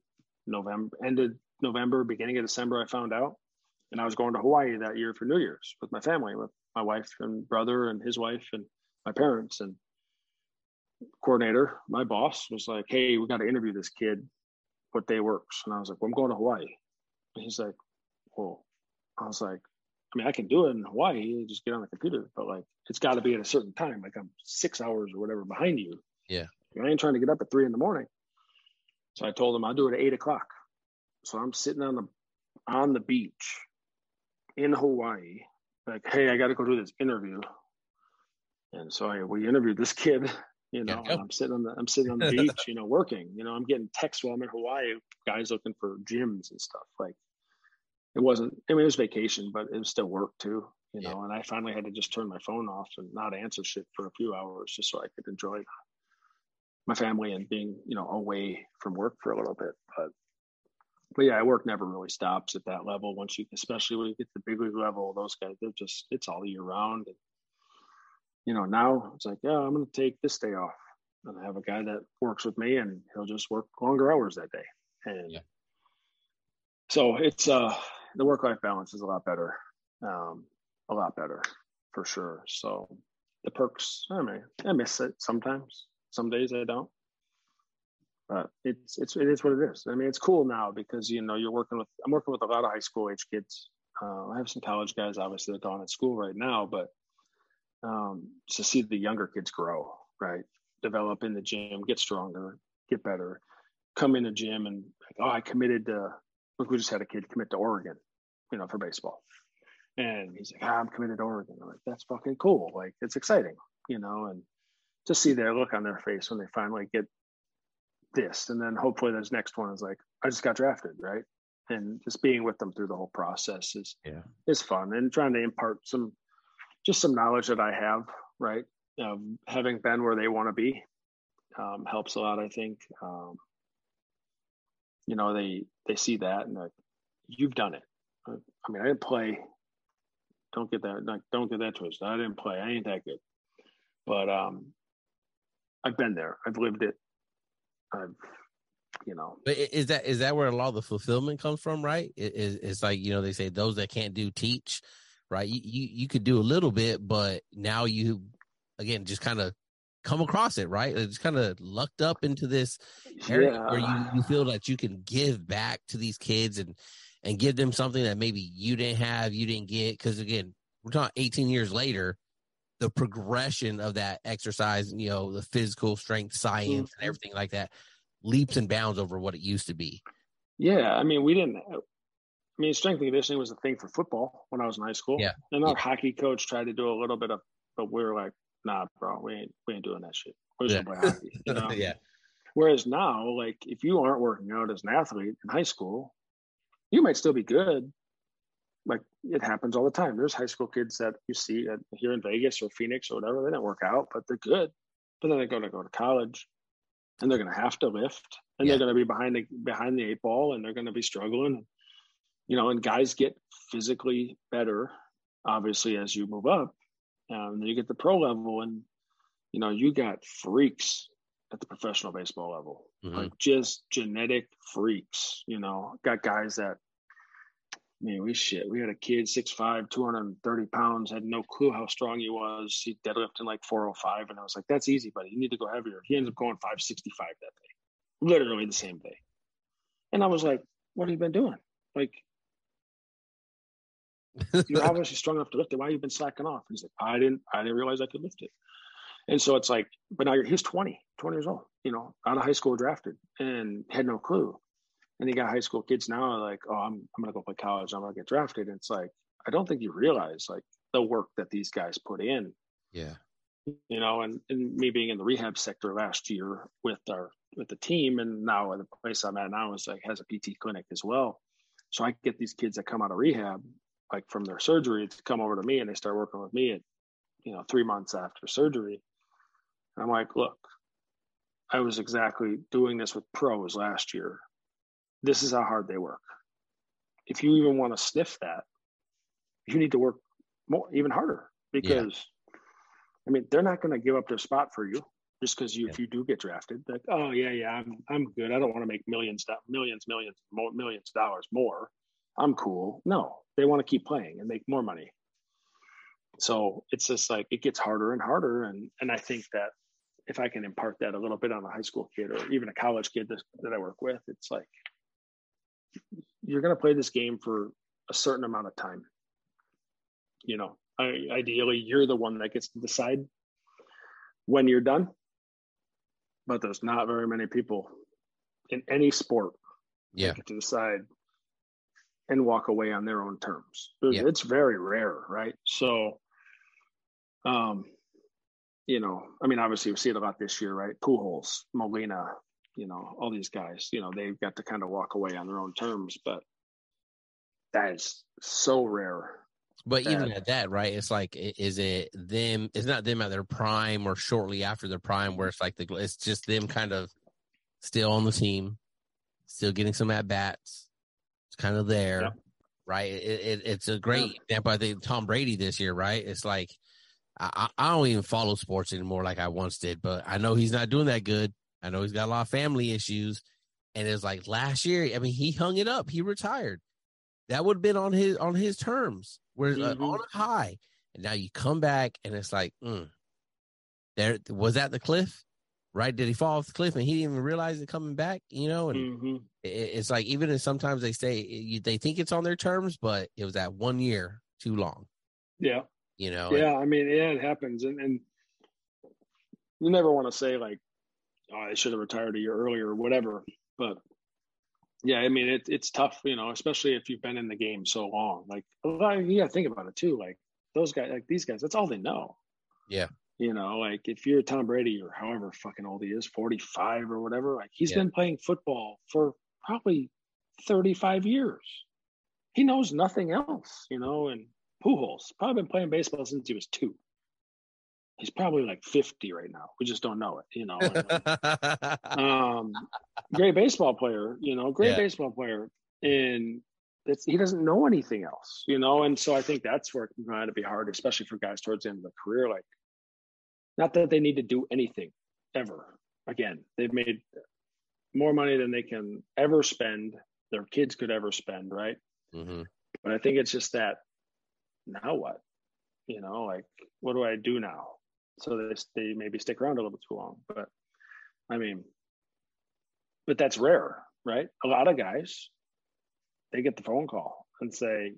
Speaker 2: November, ended November, beginning of December. I found out, and I was going to Hawaii that year for New Year's with my family, with my wife and brother and his wife and my parents and coordinator, my boss was like, Hey, we got to interview this kid, what day works. And I was like, well, I'm going to Hawaii. And he's like, Well, I was like, I mean, I can do it in Hawaii, just get on the computer, but like, it's got to be at a certain time. Like, I'm six hours or whatever behind you.
Speaker 1: Yeah.
Speaker 2: I ain't trying to get up at three in the morning. So I told him I'll do it at eight o'clock. So I'm sitting on the on the beach in Hawaii, like, hey, I got to go do this interview. And so I, we interviewed this kid you know, yeah, I'm sitting on the I'm sitting on the beach, you know, working. You know, I'm getting texts while I'm in Hawaii, guys looking for gyms and stuff. Like it wasn't I mean it was vacation, but it was still work too, you know, yeah. and I finally had to just turn my phone off and not answer shit for a few hours just so I could enjoy my family and being, you know, away from work for a little bit. But but yeah, work never really stops at that level. Once you, especially when you get to the big league level, those guys, they're just, it's all year round. And you know, now it's like, yeah, I'm going to take this day off. And I have a guy that works with me and he'll just work longer hours that day. And yeah. so it's, uh, the work life balance is a lot better. Um, a lot better for sure. So the perks, I mean, I miss it sometimes. Some days I don't. But it's it's it is what it is. I mean, it's cool now because you know you're working with. I'm working with a lot of high school age kids. Uh, I have some college guys, obviously, that are gone at school right now, but um, to see the younger kids grow, right? Develop in the gym, get stronger, get better, come in the gym and like, oh, I committed to. Look, we just had a kid commit to Oregon, you know, for baseball, and he's like, ah, I'm committed to Oregon. I'm like, that's fucking cool. Like, it's exciting, you know, and to see their look on their face when they finally get this, and then hopefully this next one is like, I just got drafted, right? And just being with them through the whole process is
Speaker 1: yeah
Speaker 2: is fun, and trying to impart some just some knowledge that I have, right? Um, having been where they want to be um, helps a lot. I think. Um, you know, they they see that and like, you've done it. I mean, I didn't play. Don't get that. Like, don't get that twisted. I didn't play. I ain't that good. But um, I've been there. I've lived it. I've you know.
Speaker 1: But is that is that where a lot of the fulfillment comes from? Right? It, it's, it's like you know they say those that can't do teach right? You, you, you could do a little bit, but now you, again, just kind of come across it, right? It's kind of lucked up into this area yeah. where you, you feel that you can give back to these kids and, and give them something that maybe you didn't have, you didn't get. Cause again, we're talking 18 years later, the progression of that exercise, you know, the physical strength science mm-hmm. and everything like that leaps and bounds over what it used to be.
Speaker 2: Yeah. I mean, we didn't, I mean, strength and conditioning was a thing for football when I was in high school.
Speaker 1: Yeah.
Speaker 2: And our
Speaker 1: yeah.
Speaker 2: hockey coach tried to do a little bit of, but we were like, nah, bro, we ain't, we ain't doing that shit. We're just yeah. play hockey. You know?
Speaker 1: yeah.
Speaker 2: Whereas now, like, if you aren't working out as an athlete in high school, you might still be good. Like, it happens all the time. There's high school kids that you see at, here in Vegas or Phoenix or whatever. They don't work out, but they're good. But then they're going to go to college, and they're going to have to lift, and yeah. they're going to be behind the behind the eight ball, and they're going to be struggling you know, and guys get physically better, obviously, as you move up. Um, then you get the pro level, and you know, you got freaks at the professional baseball level, mm-hmm. like just genetic freaks. You know, got guys that, man, we shit. We had a kid, 6'5", 230 pounds, had no clue how strong he was. He deadlifted like 405, and I was like, that's easy, buddy. You need to go heavier. He ends up going 565 that day, literally the same day. And I was like, what have you been doing? Like, you're obviously strong enough to lift it. Why have you been slacking off? And he's like, I didn't, I didn't realize I could lift it. And so it's like, but now you're, he's 20, 20 years old, you know, out of high school drafted and had no clue. And you got high school kids now like, oh, I'm, I'm going to go play college. I'm going to get drafted. And it's like, I don't think you realize like the work that these guys put in.
Speaker 1: Yeah.
Speaker 2: You know, and, and me being in the rehab sector last year with our, with the team and now the place I'm at now is like has a PT clinic as well. So I get these kids that come out of rehab like from their surgery to come over to me and they start working with me at you know three months after surgery and i'm like look i was exactly doing this with pros last year this is how hard they work. If you even want to sniff that, you need to work more, even harder because, yeah. I mean, they're not going to give up their spot for you just because you, yeah. if you do get drafted, like, oh yeah, yeah, I'm, I'm good. I don't want to make millions, millions, millions, millions of dollars more. I'm cool. No, they want to keep playing and make more money. So it's just like it gets harder and harder, and and I think that if I can impart that a little bit on a high school kid or even a college kid that, that I work with, it's like you're going to play this game for a certain amount of time. You know, I, ideally, you're the one that gets to decide when you're done. But there's not very many people in any sport
Speaker 1: yeah.
Speaker 2: get to decide and walk away on their own terms. Yeah. It's very rare, right? So, um, you know, I mean, obviously we see it a lot this year, right? Pujols, Molina, you know, all these guys, you know, they've got to kind of walk away on their own terms, but that is so rare.
Speaker 1: But that, even at that, right? It's like, is it them? It's not them at their prime or shortly after their prime, where it's like the it's just them kind of still on the team, still getting some at bats. It's kind of there, yeah. right? It, it, it's a great yeah. example. I think Tom Brady this year, right? It's like I, I don't even follow sports anymore like I once did, but I know he's not doing that good. I know he's got a lot of family issues. And it's like last year, I mean, he hung it up. He retired. That would have been on his on his terms. Where uh, mm-hmm. uh, on a high. And now you come back and it's like, mm, there was that the cliff, right? Did he fall off the cliff and he didn't even realize it coming back? You know, and mm-hmm. it, it's like even if sometimes they say you, they think it's on their terms, but it was that one year too long.
Speaker 2: Yeah,
Speaker 1: you know.
Speaker 2: Yeah, and, I mean, yeah, it happens, and and you never want to say like, oh, I should have retired a year earlier or whatever, but yeah, I mean, it, it's tough, you know, especially if you've been in the game so long. Like, yeah, think about it too. Like those guys, like these guys, that's all they know.
Speaker 1: Yeah.
Speaker 2: You know, like if you're Tom Brady or however fucking old he is, 45 or whatever, like he's yeah. been playing football for probably 35 years. He knows nothing else, you know, and Pujols probably been playing baseball since he was two. He's probably like 50 right now. We just don't know it, you know. um, great baseball player, you know, great yeah. baseball player. And it's, he doesn't know anything else, you know. And so I think that's where it can kind of be hard, especially for guys towards the end of the career. Like, not that they need to do anything ever. Again, they've made more money than they can ever spend, their kids could ever spend, right? Mm-hmm. But I think it's just that now what? You know, like what do I do now? So they they maybe stick around a little bit too long. But I mean, but that's rare, right? A lot of guys, they get the phone call and say,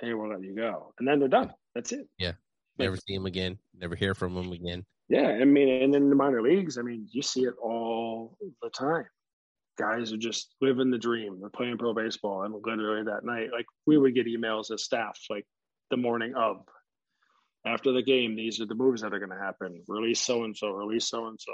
Speaker 2: "Hey, we'll let you go," and then they're done. That's it.
Speaker 1: Yeah, never see him again. Never hear from him again.
Speaker 2: Yeah, I mean, and in the minor leagues, I mean, you see it all the time. Guys are just living the dream. They're playing pro baseball, and literally that night, like we would get emails as staff, like, the morning of. After the game, these are the moves that are going to happen. Release so and so, release so and so.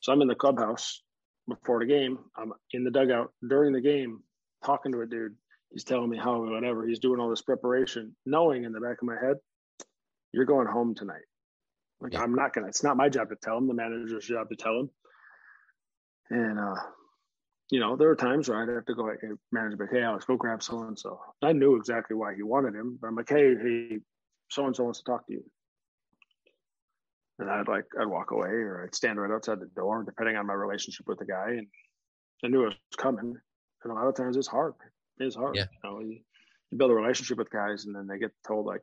Speaker 2: So I'm in the clubhouse before the game. I'm in the dugout during the game, talking to a dude. He's telling me how whatever he's doing all this preparation, knowing in the back of my head, you're going home tonight. Like yeah. I'm not gonna. It's not my job to tell him. The manager's job to tell him. And uh, you know, there are times where I'd have to go like, hey, manager, like, hey, Alex, go grab so and so. I knew exactly why he wanted him, but I'm like, hey, hey, so and so wants to talk to you. And I'd like, I'd walk away or I'd stand right outside the door, depending on my relationship with the guy. And I knew it was coming. And a lot of times it's hard. It's hard. Yeah. You know, you, you build a relationship with guys and then they get told, like,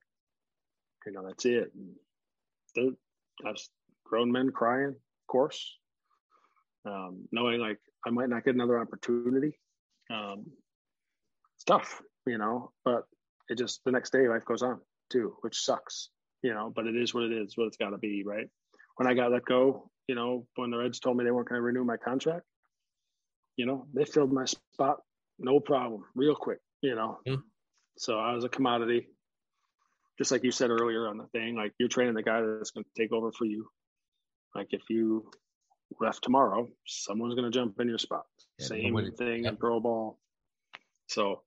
Speaker 2: you know, that's it. And that's grown men crying, of course. Um, knowing like I might not get another opportunity. Um, it's tough, you know, but it just the next day life goes on too, which sucks, you know, but it is what it is, what it's got to be, right? When I got let go, you know, when the Reds told me they weren't going to renew my contract, you know, they filled my spot, no problem, real quick, you know. Mm. So I was a commodity, just like you said earlier on the thing. Like you're training the guy that's going to take over for you. Like if you left tomorrow, someone's going to jump in your spot. Yeah, Same thing yeah. in pro ball. So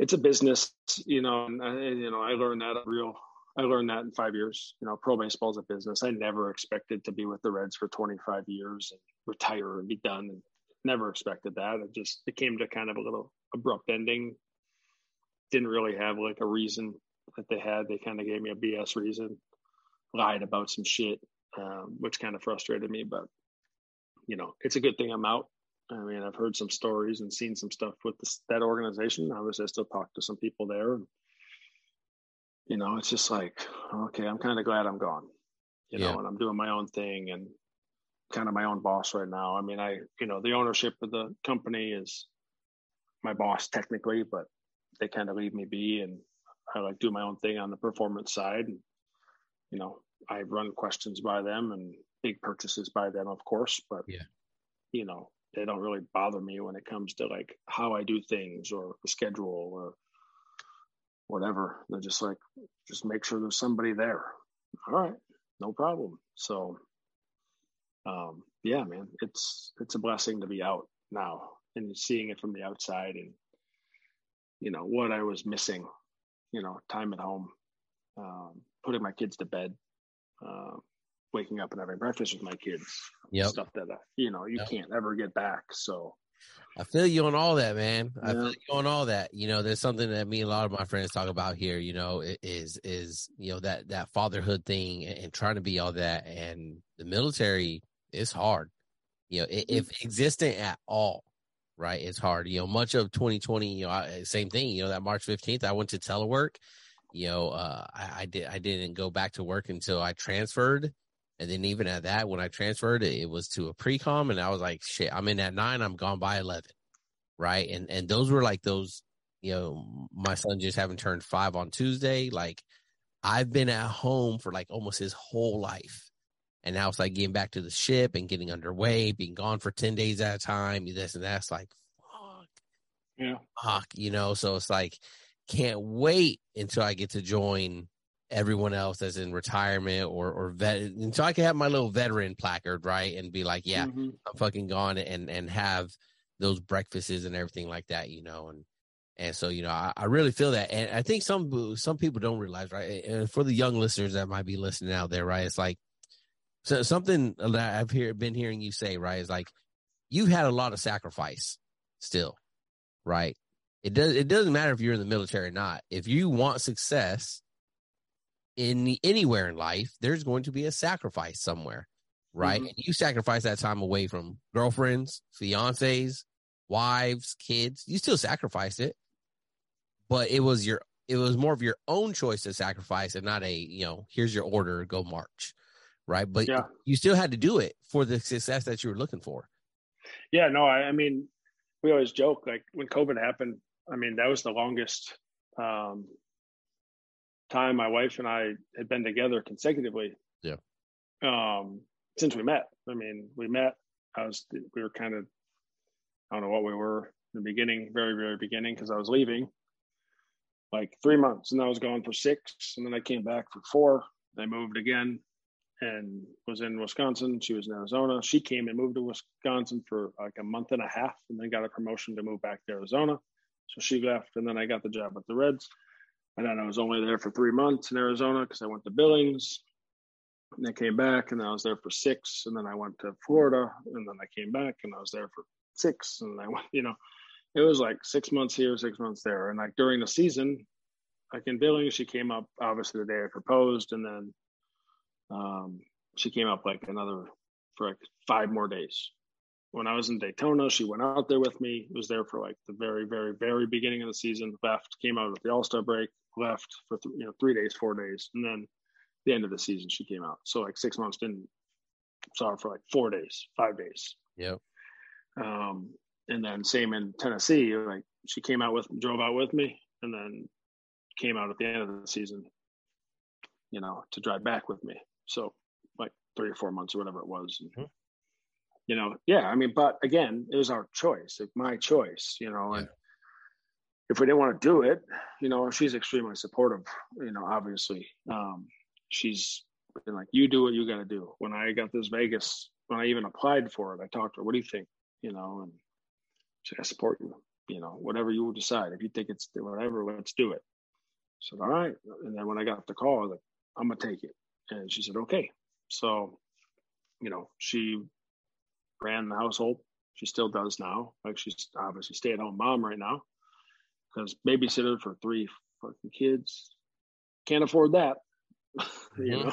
Speaker 2: it's a business, you know. And I, you know, I learned that real. I learned that in five years. You know, pro baseball is a business. I never expected to be with the Reds for 25 years and retire and be done. Never expected that. It just it came to kind of a little abrupt ending. Didn't really have like a reason that they had. They kind of gave me a BS reason, lied about some shit, um, which kind of frustrated me. But you know, it's a good thing I'm out. I mean, I've heard some stories and seen some stuff with this, that organization. Obviously, I still talk to some people there. And, you know, it's just like, okay, I'm kind of glad I'm gone, you yeah. know, and I'm doing my own thing and kind of my own boss right now. I mean, I, you know, the ownership of the company is my boss technically, but they kind of leave me be and I like do my own thing on the performance side. And, you know, I run questions by them and big purchases by them, of course, but,
Speaker 1: yeah.
Speaker 2: you know, they don't really bother me when it comes to like how I do things or schedule or whatever. They're just like, just make sure there's somebody there. All right, no problem. So, um, yeah, man, it's it's a blessing to be out now and seeing it from the outside and you know what I was missing. You know, time at home, um, putting my kids to bed, uh, waking up and having breakfast with my kids.
Speaker 1: Yeah,
Speaker 2: stuff that uh, you know you yep. can't ever get back. So
Speaker 1: I feel you on all that, man. I feel you on all that. You know, there's something that me and a lot of my friends talk about here. You know, is is you know that that fatherhood thing and, and trying to be all that, and the military is hard. You know, mm-hmm. if existent at all, right? It's hard. You know, much of 2020, you know, I, same thing. You know, that March 15th, I went to telework. You know, uh, I, I did. I didn't go back to work until I transferred and then even at that, when I transferred it, it was to a pre-com and I was like, shit, I'm in at nine, I'm gone by 11. Right. And, and those were like those, you know, my son just having turned five on Tuesday. Like I've been at home for like almost his whole life. And now it's like getting back to the ship and getting underway, being gone for 10 days at a time, this and that's like, fuck.
Speaker 2: Yeah.
Speaker 1: Fuck, you know, so it's like, can't wait until I get to join everyone else that's in retirement or or vet and so I can have my little veteran placard, right? And be like, yeah, mm-hmm. I'm fucking gone and and have those breakfasts and everything like that, you know, and and so, you know, I, I, really feel that. And I think some some people don't realize, right? And for the young listeners that might be listening out there, right? It's like so something that I've hear, been hearing you say, right, is like you've had a lot of sacrifice still, right? It does it doesn't matter if you're in the military or not. If you want success, in anywhere in life, there's going to be a sacrifice somewhere, right? Mm-hmm. And you sacrifice that time away from girlfriends, fiancés, wives, kids. You still sacrifice it, but it was your it was more of your own choice to sacrifice and not a you know here's your order go march right but yeah. you still had to do it for the success that you were looking for
Speaker 2: yeah no I, I mean we always joke like when covid happened i mean that was the longest um time my wife and I had been together consecutively.
Speaker 1: Yeah.
Speaker 2: Um, since we met, I mean, we met. I was we were kind of I don't know what we were in the beginning, very very beginning, because I was leaving like three months, and I was gone for six, and then I came back for four. I moved again, and was in Wisconsin. She was in Arizona. She came and moved to Wisconsin for like a month and a half, and then got a promotion to move back to Arizona. So she left, and then I got the job at the Reds. And then I was only there for three months in Arizona because I went to Billings. And I came back and I was there for six. And then I went to Florida and then I came back and I was there for six. And I went, you know, it was like six months here, six months there. And like during the season, like in Billings, she came up obviously the day I proposed. And then um, she came up like another for like five more days. When I was in Daytona, she went out there with me, was there for like the very, very, very beginning of the season, left, came out at the All Star break, left for th- you know three days, four days, and then the end of the season she came out. So like six months didn't saw her for like four days, five days.
Speaker 1: Yep.
Speaker 2: Um, and then same in Tennessee, like she came out with drove out with me, and then came out at the end of the season. You know, to drive back with me. So like three or four months or whatever it was. And, mm-hmm. You know, yeah. I mean, but again, it was our choice, like my choice. You know, yeah. and if we didn't want to do it, you know, she's extremely supportive, you know, obviously. Um, she's been like, you do what you got to do. When I got this Vegas, when I even applied for it, I talked to her, what do you think? You know, and she said, I support you, you know, whatever you decide. If you think it's whatever, let's do it. I said, all right. And then when I got the call, I was like, I'm going to take it. And she said, okay. So, you know, she ran the household. She still does now. Like she's obviously stay at home mom right now because babysitter for three fucking kids can't afford that. You know,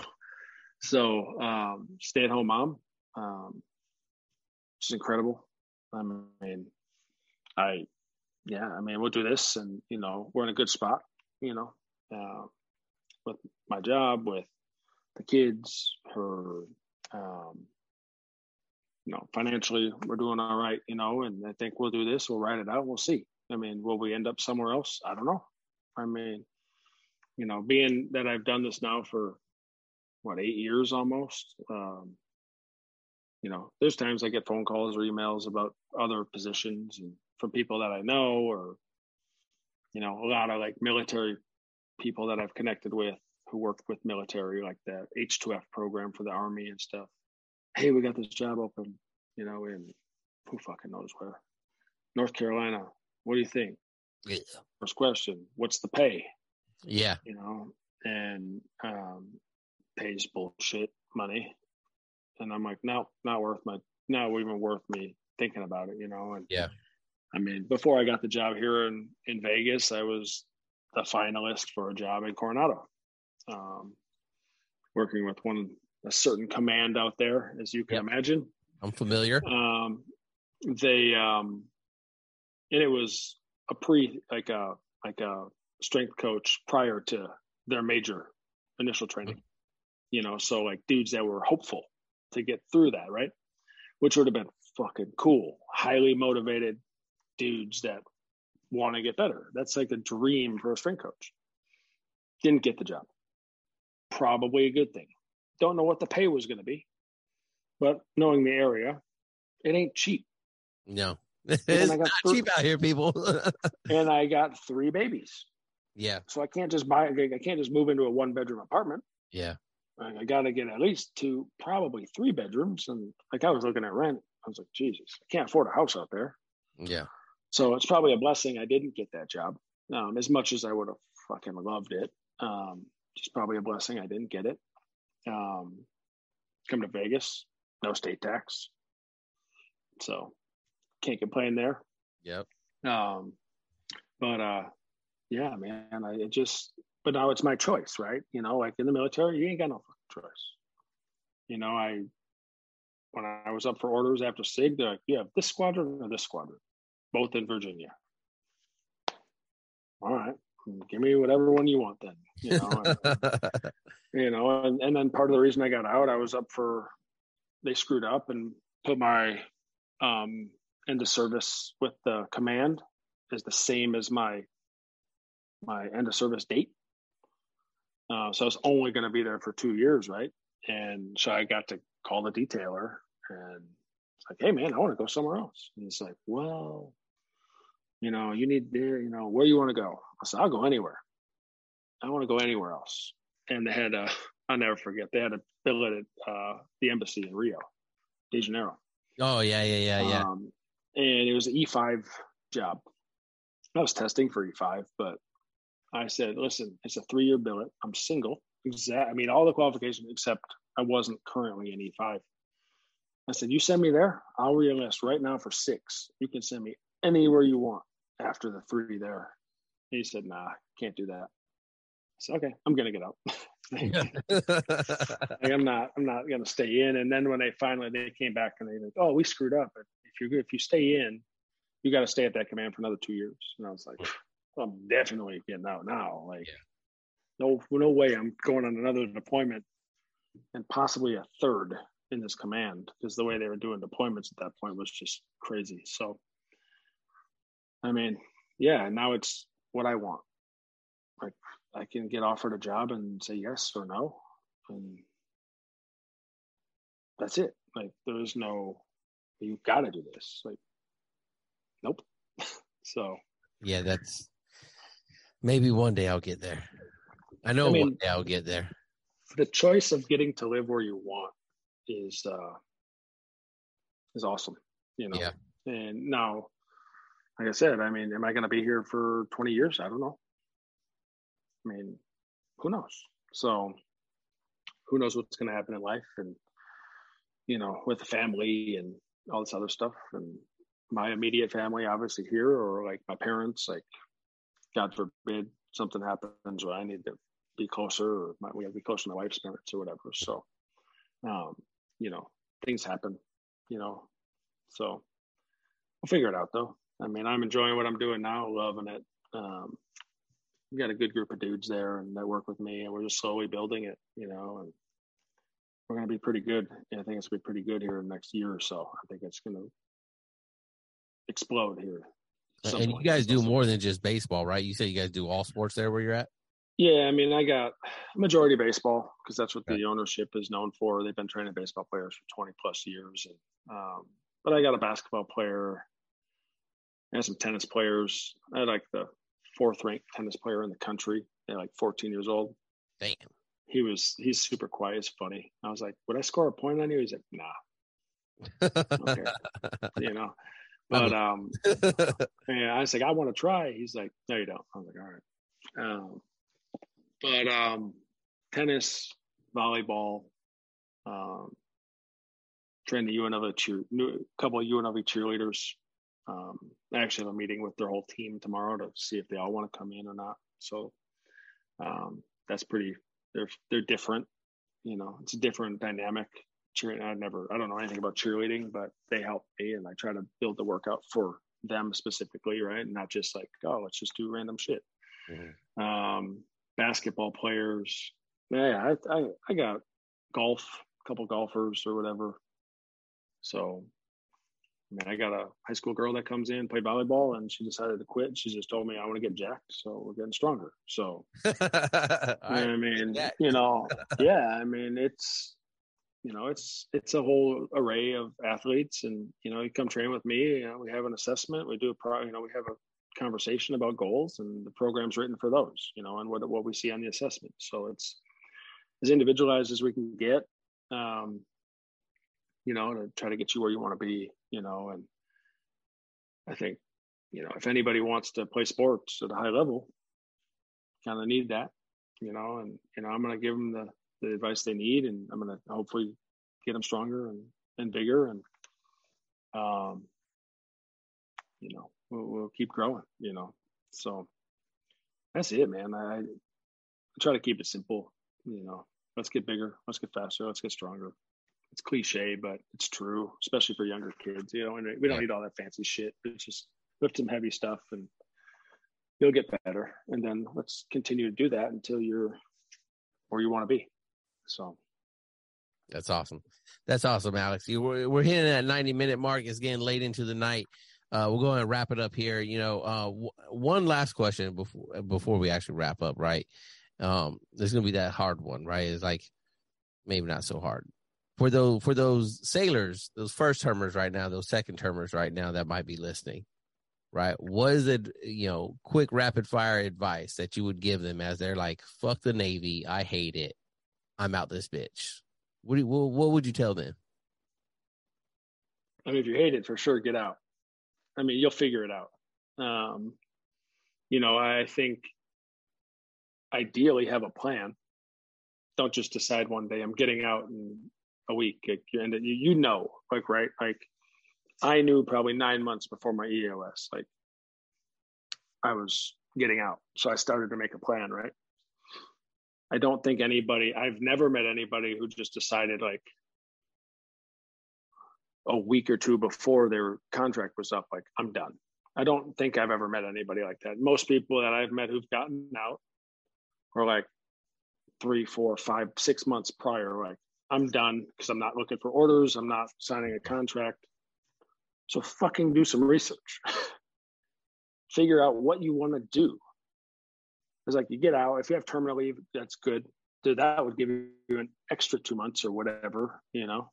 Speaker 2: so um, stay at home mom. Um, she's incredible. I mean, I yeah, I mean, we'll do this, and you know, we're in a good spot. You know, uh, with my job, with the kids, her, um, you know, financially, we're doing all right. You know, and I think we'll do this. We'll write it out. We'll see. I mean, will we end up somewhere else? I don't know. I mean, you know, being that I've done this now for what eight years almost. Um, you know, there's times I get phone calls or emails about other positions and from people that I know, or you know, a lot of like military people that I've connected with who work with military, like the H2F program for the army and stuff. Hey, we got this job open, you know, in who fucking knows where, North Carolina. What do you think?
Speaker 1: Yeah.
Speaker 2: First question, what's the pay?
Speaker 1: Yeah.
Speaker 2: You know, and um, pays bullshit money. And I'm like, no, not worth my, not even worth me thinking about it, you know? And
Speaker 1: yeah.
Speaker 2: I mean, before I got the job here in, in Vegas, I was the finalist for a job in Coronado, um, working with one, a certain command out there, as you can yep. imagine.
Speaker 1: I'm familiar.
Speaker 2: Um, they, um, and it was a pre, like a, like a strength coach prior to their major initial training. Mm-hmm. You know, so like dudes that were hopeful to get through that, right? Which would have been fucking cool, highly motivated dudes that want to get better. That's like a dream for a strength coach. Didn't get the job. Probably a good thing. Don't know what the pay was going to be, but knowing the area, it ain't cheap.
Speaker 1: No, it's not three, cheap out here, people.
Speaker 2: and I got three babies.
Speaker 1: Yeah.
Speaker 2: So I can't just buy. I can't just move into a one bedroom apartment.
Speaker 1: Yeah.
Speaker 2: I got to get at least two, probably three bedrooms. And like I was looking at rent, I was like, Jesus, I can't afford a house out there.
Speaker 1: Yeah.
Speaker 2: So it's probably a blessing I didn't get that job. Um, as much as I would have fucking loved it, um, it's probably a blessing I didn't get it. Um, come to Vegas, no state tax, so can't complain there.
Speaker 1: Yep.
Speaker 2: Um, but uh, yeah, man, I it just but now it's my choice, right? You know, like in the military, you ain't got no choice. You know, I when I was up for orders after SIG, they're like, "You have this squadron or this squadron, both in Virginia." All right, give me whatever one you want then. You know, and, you know, and, and then part of the reason I got out, I was up for they screwed up and put my um into service with the command is the same as my my end of service date. Uh, so I was only going to be there for two years, right? And so I got to call the detailer and it's like, hey man, I want to go somewhere else. And he's like, well, you know, you need there, you know, where you want to go? I said, I'll go anywhere. I want to go anywhere else. And they had a, I'll never forget, they had a billet at uh, the embassy in Rio, de Janeiro.
Speaker 1: Oh yeah, yeah, yeah, yeah. Um,
Speaker 2: and it was an E5 job. I was testing for E5, but I said, listen, it's a three year billet. I'm single. Exact. I mean, all the qualifications except I wasn't currently in E5. I said, you send me there, I'll reenlist right now for six. You can send me anywhere you want after the three there. he said, nah, can't do that. Said, okay, I'm gonna get out. like, I'm not, I'm not gonna stay in. And then when they finally they came back and they like, oh, we screwed up. If you if you stay in, you got to stay at that command for another two years. And I was like, I'm definitely getting out now. Like, yeah. no, no way I'm going on another deployment and possibly a third in this command because the way they were doing deployments at that point was just crazy. So, I mean, yeah, now it's what I want. Like, I can get offered a job and say yes or no, and that's it. Like, there's no, you got to do this. Like, nope. so,
Speaker 1: yeah, that's Maybe one day I'll get there. I know I mean, one day I'll get there.
Speaker 2: The choice of getting to live where you want is uh is awesome. You know.
Speaker 1: Yeah.
Speaker 2: And now, like I said, I mean, am I going to be here for 20 years? I don't know. I mean, who knows? So, who knows what's going to happen in life and, you know, with the family and all this other stuff. And my immediate family, obviously here, or like my parents, like God forbid something happens where I need to be closer, or my, we have to be closer to my wife's parents or whatever. So, um, you know, things happen, you know. So we'll figure it out though. I mean, I'm enjoying what I'm doing now, loving it. Um, we got a good group of dudes there and that work with me, and we're just slowly building it, you know, and we're going to be pretty good. I think it's going to be pretty good here in the next year or so. I think it's going to explode here.
Speaker 1: And you guys do more than just baseball, right? You say you guys do all sports there where you're at?
Speaker 2: Yeah, I mean, I got majority baseball because that's what the ownership is known for. They've been training baseball players for 20 plus years. And, um, but I got a basketball player and some tennis players. I had like the fourth ranked tennis player in the country. They're like 14 years old.
Speaker 1: Damn.
Speaker 2: He was, he's super quiet. It's funny. I was like, would I score a point on you? He's like, nah. okay. you know, but um, and I was like, I want to try. He's like, No, you don't. I was like, All right. Um, but um, tennis, volleyball, um, trained the UNLV cheer, a couple of UNLV cheerleaders. Um, I actually have a meeting with their whole team tomorrow to see if they all want to come in or not. So um, that's pretty. They're they're different. You know, it's a different dynamic cheering. I never, I don't know anything about cheerleading, but they help me, and I try to build the workout for them specifically, right? And not just like, oh, let's just do random shit. Mm-hmm. Um, basketball players, yeah, I, I, I got golf, a couple golfers or whatever. So, mean, I got a high school girl that comes in, play volleyball, and she decided to quit. She just told me I want to get jacked, so we're getting stronger. So, I mean, you know, yeah, I mean, it's you know, it's it's a whole array of athletes, and you know, you come train with me. You know, we have an assessment. We do a pro. You know, we have a conversation about goals, and the program's written for those. You know, and what what we see on the assessment. So it's as individualized as we can get. Um, you know, to try to get you where you want to be. You know, and I think you know if anybody wants to play sports at a high level, kind of need that. You know, and you know, I'm going to give them the the advice they need, and I'm going to hopefully get them stronger and, and bigger, and um, you know, we'll, we'll keep growing. You know, so that's it, man. I, I try to keep it simple. You know, let's get bigger, let's get faster, let's get stronger. It's cliche, but it's true, especially for younger kids. You know, and we don't need all that fancy shit. It's just lift some heavy stuff and you'll get better. And then let's continue to do that until you're where you want to be. So
Speaker 1: that's awesome. That's awesome, Alex. You, we're, we're hitting that 90 minute mark. It's getting late into the night. Uh, we'll go and wrap it up here. You know, uh, w- one last question before before we actually wrap up, right? Um, there's gonna be that hard one, right? It's like maybe not so hard for those for those sailors, those first termers right now, those second termers right now that might be listening, right? What is it, you know, quick rapid fire advice that you would give them as they're like, "Fuck the Navy, I hate it." I'm out this bitch. What, you, what, what would you tell them?
Speaker 2: I mean, if you hate it, for sure, get out. I mean, you'll figure it out. Um, you know, I think ideally have a plan. Don't just decide one day I'm getting out in a week. And you, know, like right, like I knew probably nine months before my EOS, like I was getting out. So I started to make a plan, right? I don't think anybody, I've never met anybody who just decided like a week or two before their contract was up, like, I'm done. I don't think I've ever met anybody like that. Most people that I've met who've gotten out are like three, four, five, six months prior, like, I'm done because I'm not looking for orders. I'm not signing a contract. So fucking do some research. Figure out what you want to do. It's like you get out. If you have terminal leave, that's good. That would give you an extra two months or whatever, you know,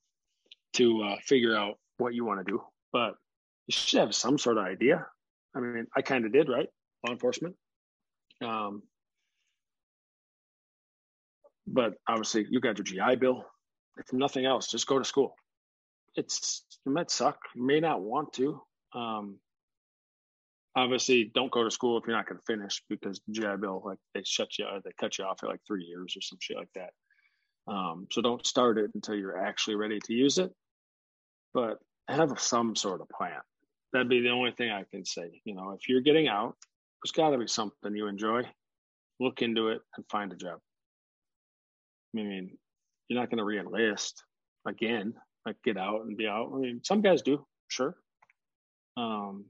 Speaker 2: to uh, figure out what you want to do. But you should have some sort of idea. I mean, I kind of did, right? Law enforcement. Um, but obviously, you got your GI Bill. If nothing else, just go to school. It's it might suck. You may not want to. Um, obviously don't go to school if you're not going to finish because GI Bill like they shut you they cut you off at like three years or some shit like that. Um, so don't start it until you're actually ready to use it, but have some sort of plan. that'd be the only thing I can say. You know, if you're getting out, there's got to be something you enjoy. Look into it and find a job. I mean, you're not going to re-enlist again, like get out and be out. I mean, some guys do, sure. Um,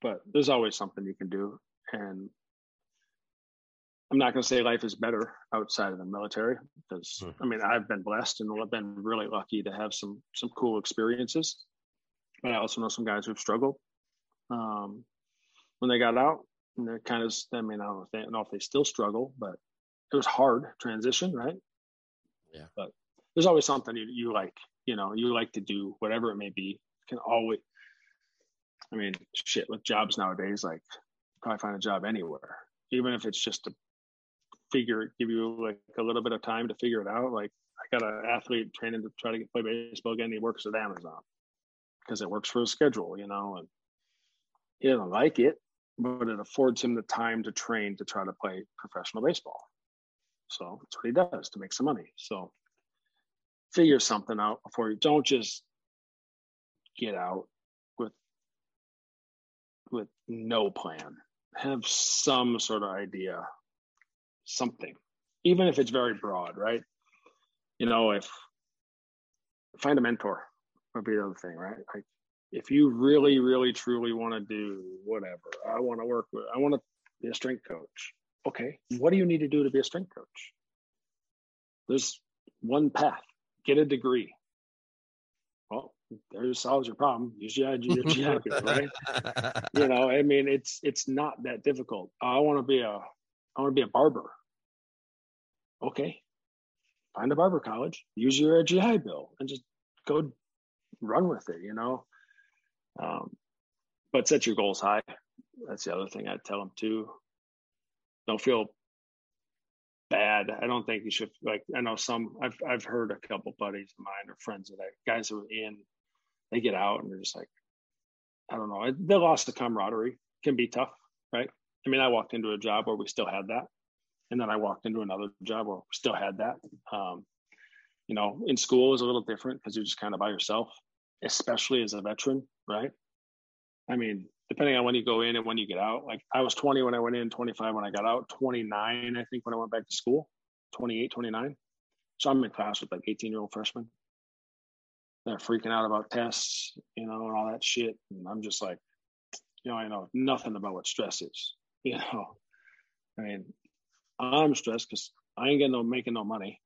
Speaker 2: but there's always something you can do. And I'm not going to say life is better outside of the military because mm-hmm. I mean I've been blessed and I've been really lucky to have some some cool experiences. But I also know some guys who've struggled um, when they got out, and they're kind of I mean I don't know if they, know if they still struggle, but it was hard transition, right?
Speaker 1: Yeah.
Speaker 2: But there's always something you, you like, you know, you like to do whatever it may be. Can always, I mean, shit with jobs nowadays, like probably find a job anywhere, even if it's just to figure, give you like a little bit of time to figure it out. Like I got an athlete training to try to get play baseball again. He works at Amazon because it works for his schedule, you know, and he doesn't like it, but it affords him the time to train to try to play professional baseball. So that's what he does to make some money. So figure something out before you don't just get out with with no plan. Have some sort of idea, something, even if it's very broad, right? You know, if find a mentor would be the other thing, right? Like if you really, really, truly want to do whatever, I want to work with, I want to be a strength coach. Okay, what do you need to do to be a strength coach? There's one path get a degree. Well, there solves your problem. Use your GI, right? you know, I mean, it's it's not that difficult. I want to be a I want to be a barber. Okay, find a barber college. Use your GI Bill and just go run with it. You know, um, but set your goals high. That's the other thing I'd tell them too. Don't feel bad. I don't think you should like. I know some. I've I've heard a couple buddies of mine or friends of that guys who are in, they get out and they're just like, I don't know. They lost the camaraderie. Can be tough, right? I mean, I walked into a job where we still had that, and then I walked into another job where we still had that. Um, you know, in school is a little different because you're just kind of by yourself, especially as a veteran, right? I mean, depending on when you go in and when you get out. Like I was 20 when I went in, 25 when I got out, 29, I think, when I went back to school, 28, 29. So I'm in class with like 18 year old freshmen. They're freaking out about tests, you know, and all that shit. And I'm just like, you know, I know nothing about what stress is, you know. I mean, I'm stressed because I ain't getting no making no money.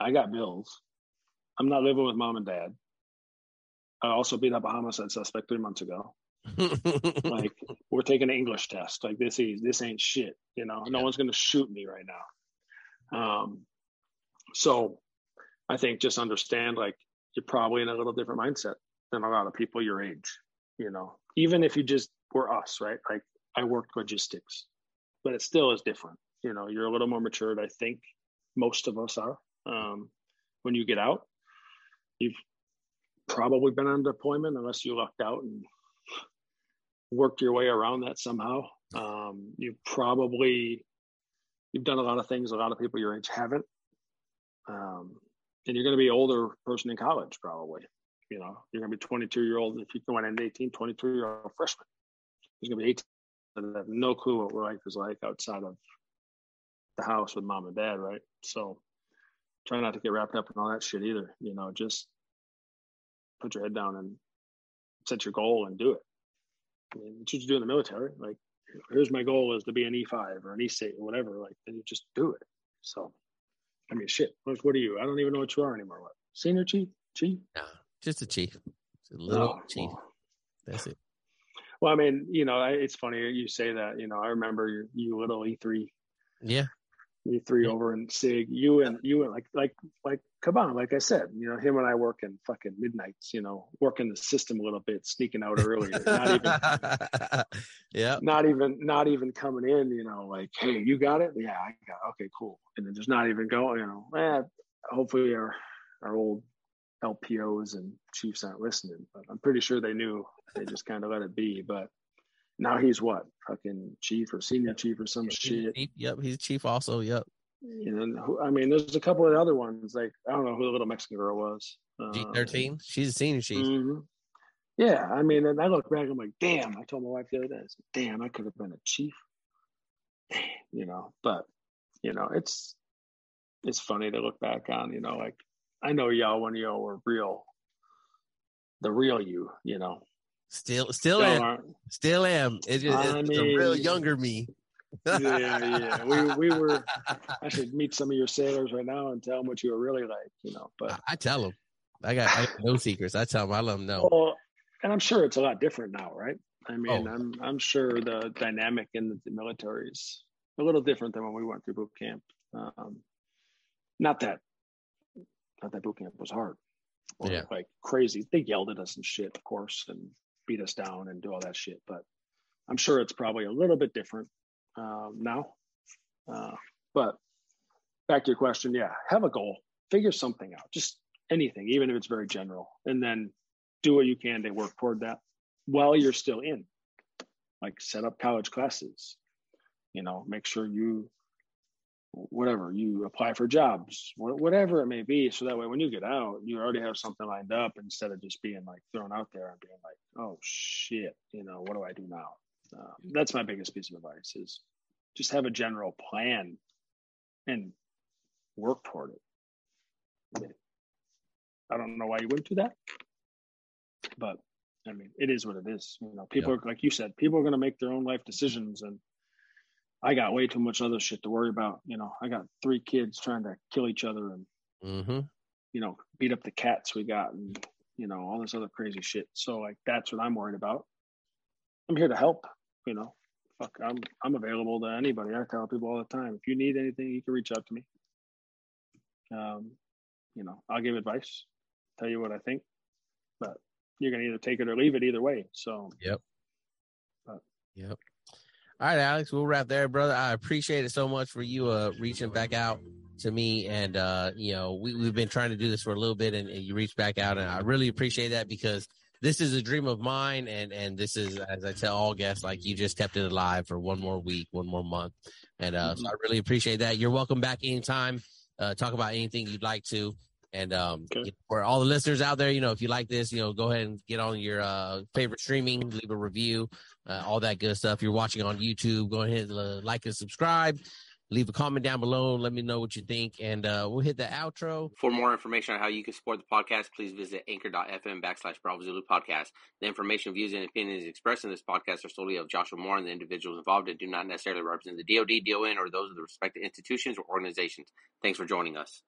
Speaker 2: I got bills. I'm not living with mom and dad. I also beat up a homicide suspect three months ago like we're taking an English test. Like this is this ain't shit. You know, no one's gonna shoot me right now. Um, so I think just understand like you're probably in a little different mindset than a lot of people your age. You know, even if you just were us, right? Like I worked logistics, but it still is different. You know, you're a little more matured. I think most of us are. Um, when you get out, you've probably been on deployment unless you lucked out and worked your way around that somehow. Um, you probably you've done a lot of things a lot of people your age haven't. Um, and you're going to be older person in college probably. You know, you're going to be 22 year old if you go in 18, 22 year old freshman. There's going to be 18 that have no clue what life is like outside of the house with mom and dad, right? So try not to get wrapped up in all that shit either. You know, just put your head down and set your goal and do it. I mean, what you do in the military. Like, here's my goal is to be an E5 or an E6 or whatever. Like, then you just do it. So, I mean, shit. What, what are you? I don't even know what you are anymore. What? Senior chief? Chief?
Speaker 1: Nah, just a chief. Just a little oh, chief. Well, That's it.
Speaker 2: Well, I mean, you know, it's funny you say that. You know, I remember you, you little E3.
Speaker 1: Yeah
Speaker 2: you three over in Sig, you and you and like like like Caban, like I said, you know, him and I work in fucking midnights, you know, working the system a little bit, sneaking out earlier, not even
Speaker 1: yeah,
Speaker 2: not even not even coming in, you know, like, hey, you got it? Yeah, I got it. okay, cool. And then just not even going, you know, eh, hopefully our our old LPOs and chiefs aren't listening, but I'm pretty sure they knew. They just kind of let it be. But now he's what fucking chief or senior chief or some shit.
Speaker 1: Yep, he's chief also. Yep.
Speaker 2: And I mean, there's a couple of other ones. Like I don't know who the little Mexican girl was.
Speaker 1: G thirteen. Um, She's a senior chief. Mm-hmm.
Speaker 2: Yeah, I mean, and I look back, I'm like, damn. I told my wife the other day, I said, damn, I could have been a chief. You know, but you know, it's it's funny to look back on. You know, like I know y'all when y'all were real, the real you. You know,
Speaker 1: still, still still am, still am. It's just it's mean, the real younger me.
Speaker 2: yeah, yeah. We we were. I should meet some of your sailors right now and tell them what you were really like. You know, but
Speaker 1: I, tell them. I got, I got no secrets. I tell them. I let them know. Well,
Speaker 2: and I'm sure it's a lot different now, right? I mean, oh. I'm I'm sure the dynamic in the, military is a little different than when we went through boot camp. Um, not that, not that boot camp was hard, or yeah. like crazy. They yelled at us and shit, of course, and beat us down and do all that shit. But I'm sure it's probably a little bit different um, now. Uh, but back to your question, yeah, have a goal, figure something out, just anything, even if it's very general, and then do what you can to work toward that while you're still in. Like set up college classes, you know, make sure you whatever you apply for jobs whatever it may be so that way when you get out you already have something lined up instead of just being like thrown out there and being like oh shit you know what do i do now? Uh, that's my biggest piece of advice is just have a general plan and work toward it. I, don't know why you wouldn't do that but I mean, it is what it is. You know, people are like you said, people are going to make their own life decisions, and I got way too much other shit to worry about. You know, I got three kids trying to kill each other and
Speaker 1: mm-hmm.
Speaker 2: you know beat up the cats we got, and you know all this other crazy shit. So like that's what I'm worried about. I'm here to help. You know, fuck, I'm I'm available to anybody. I tell people all the time, if you need anything, you can reach out to me. Um, you know, I'll give advice, tell you what I think, but you're going to either take it or leave it either way. So,
Speaker 1: yep. But, yep. All right, Alex, we'll wrap there, brother. I appreciate it so much for you uh, reaching back out to me. And, uh, you know, we, we've been trying to do this for a little bit and, and you reached back out. And I really appreciate that because this is a dream of mine. And, and this is, as I tell all guests, like you just kept it alive for one more week, one more month. And uh, mm-hmm. so I really appreciate that. You're welcome back anytime. Uh, talk about anything you'd like to. And um, okay. for all the listeners out there, you know, if you like this, you know, go ahead and get on your uh, favorite streaming, leave a review, uh, all that good stuff. If you're watching on YouTube, go ahead and uh, like and subscribe. Leave a comment down below. Let me know what you think, and uh, we'll hit the outro.
Speaker 3: For more information on how you can support the podcast, please visit anchor.fm backslash Bravo Zulu podcast. The information, views, and opinions expressed in this podcast are solely of Joshua Moore and the individuals involved and do not necessarily represent the DoD, DON, or those of the respective institutions or organizations. Thanks for joining us.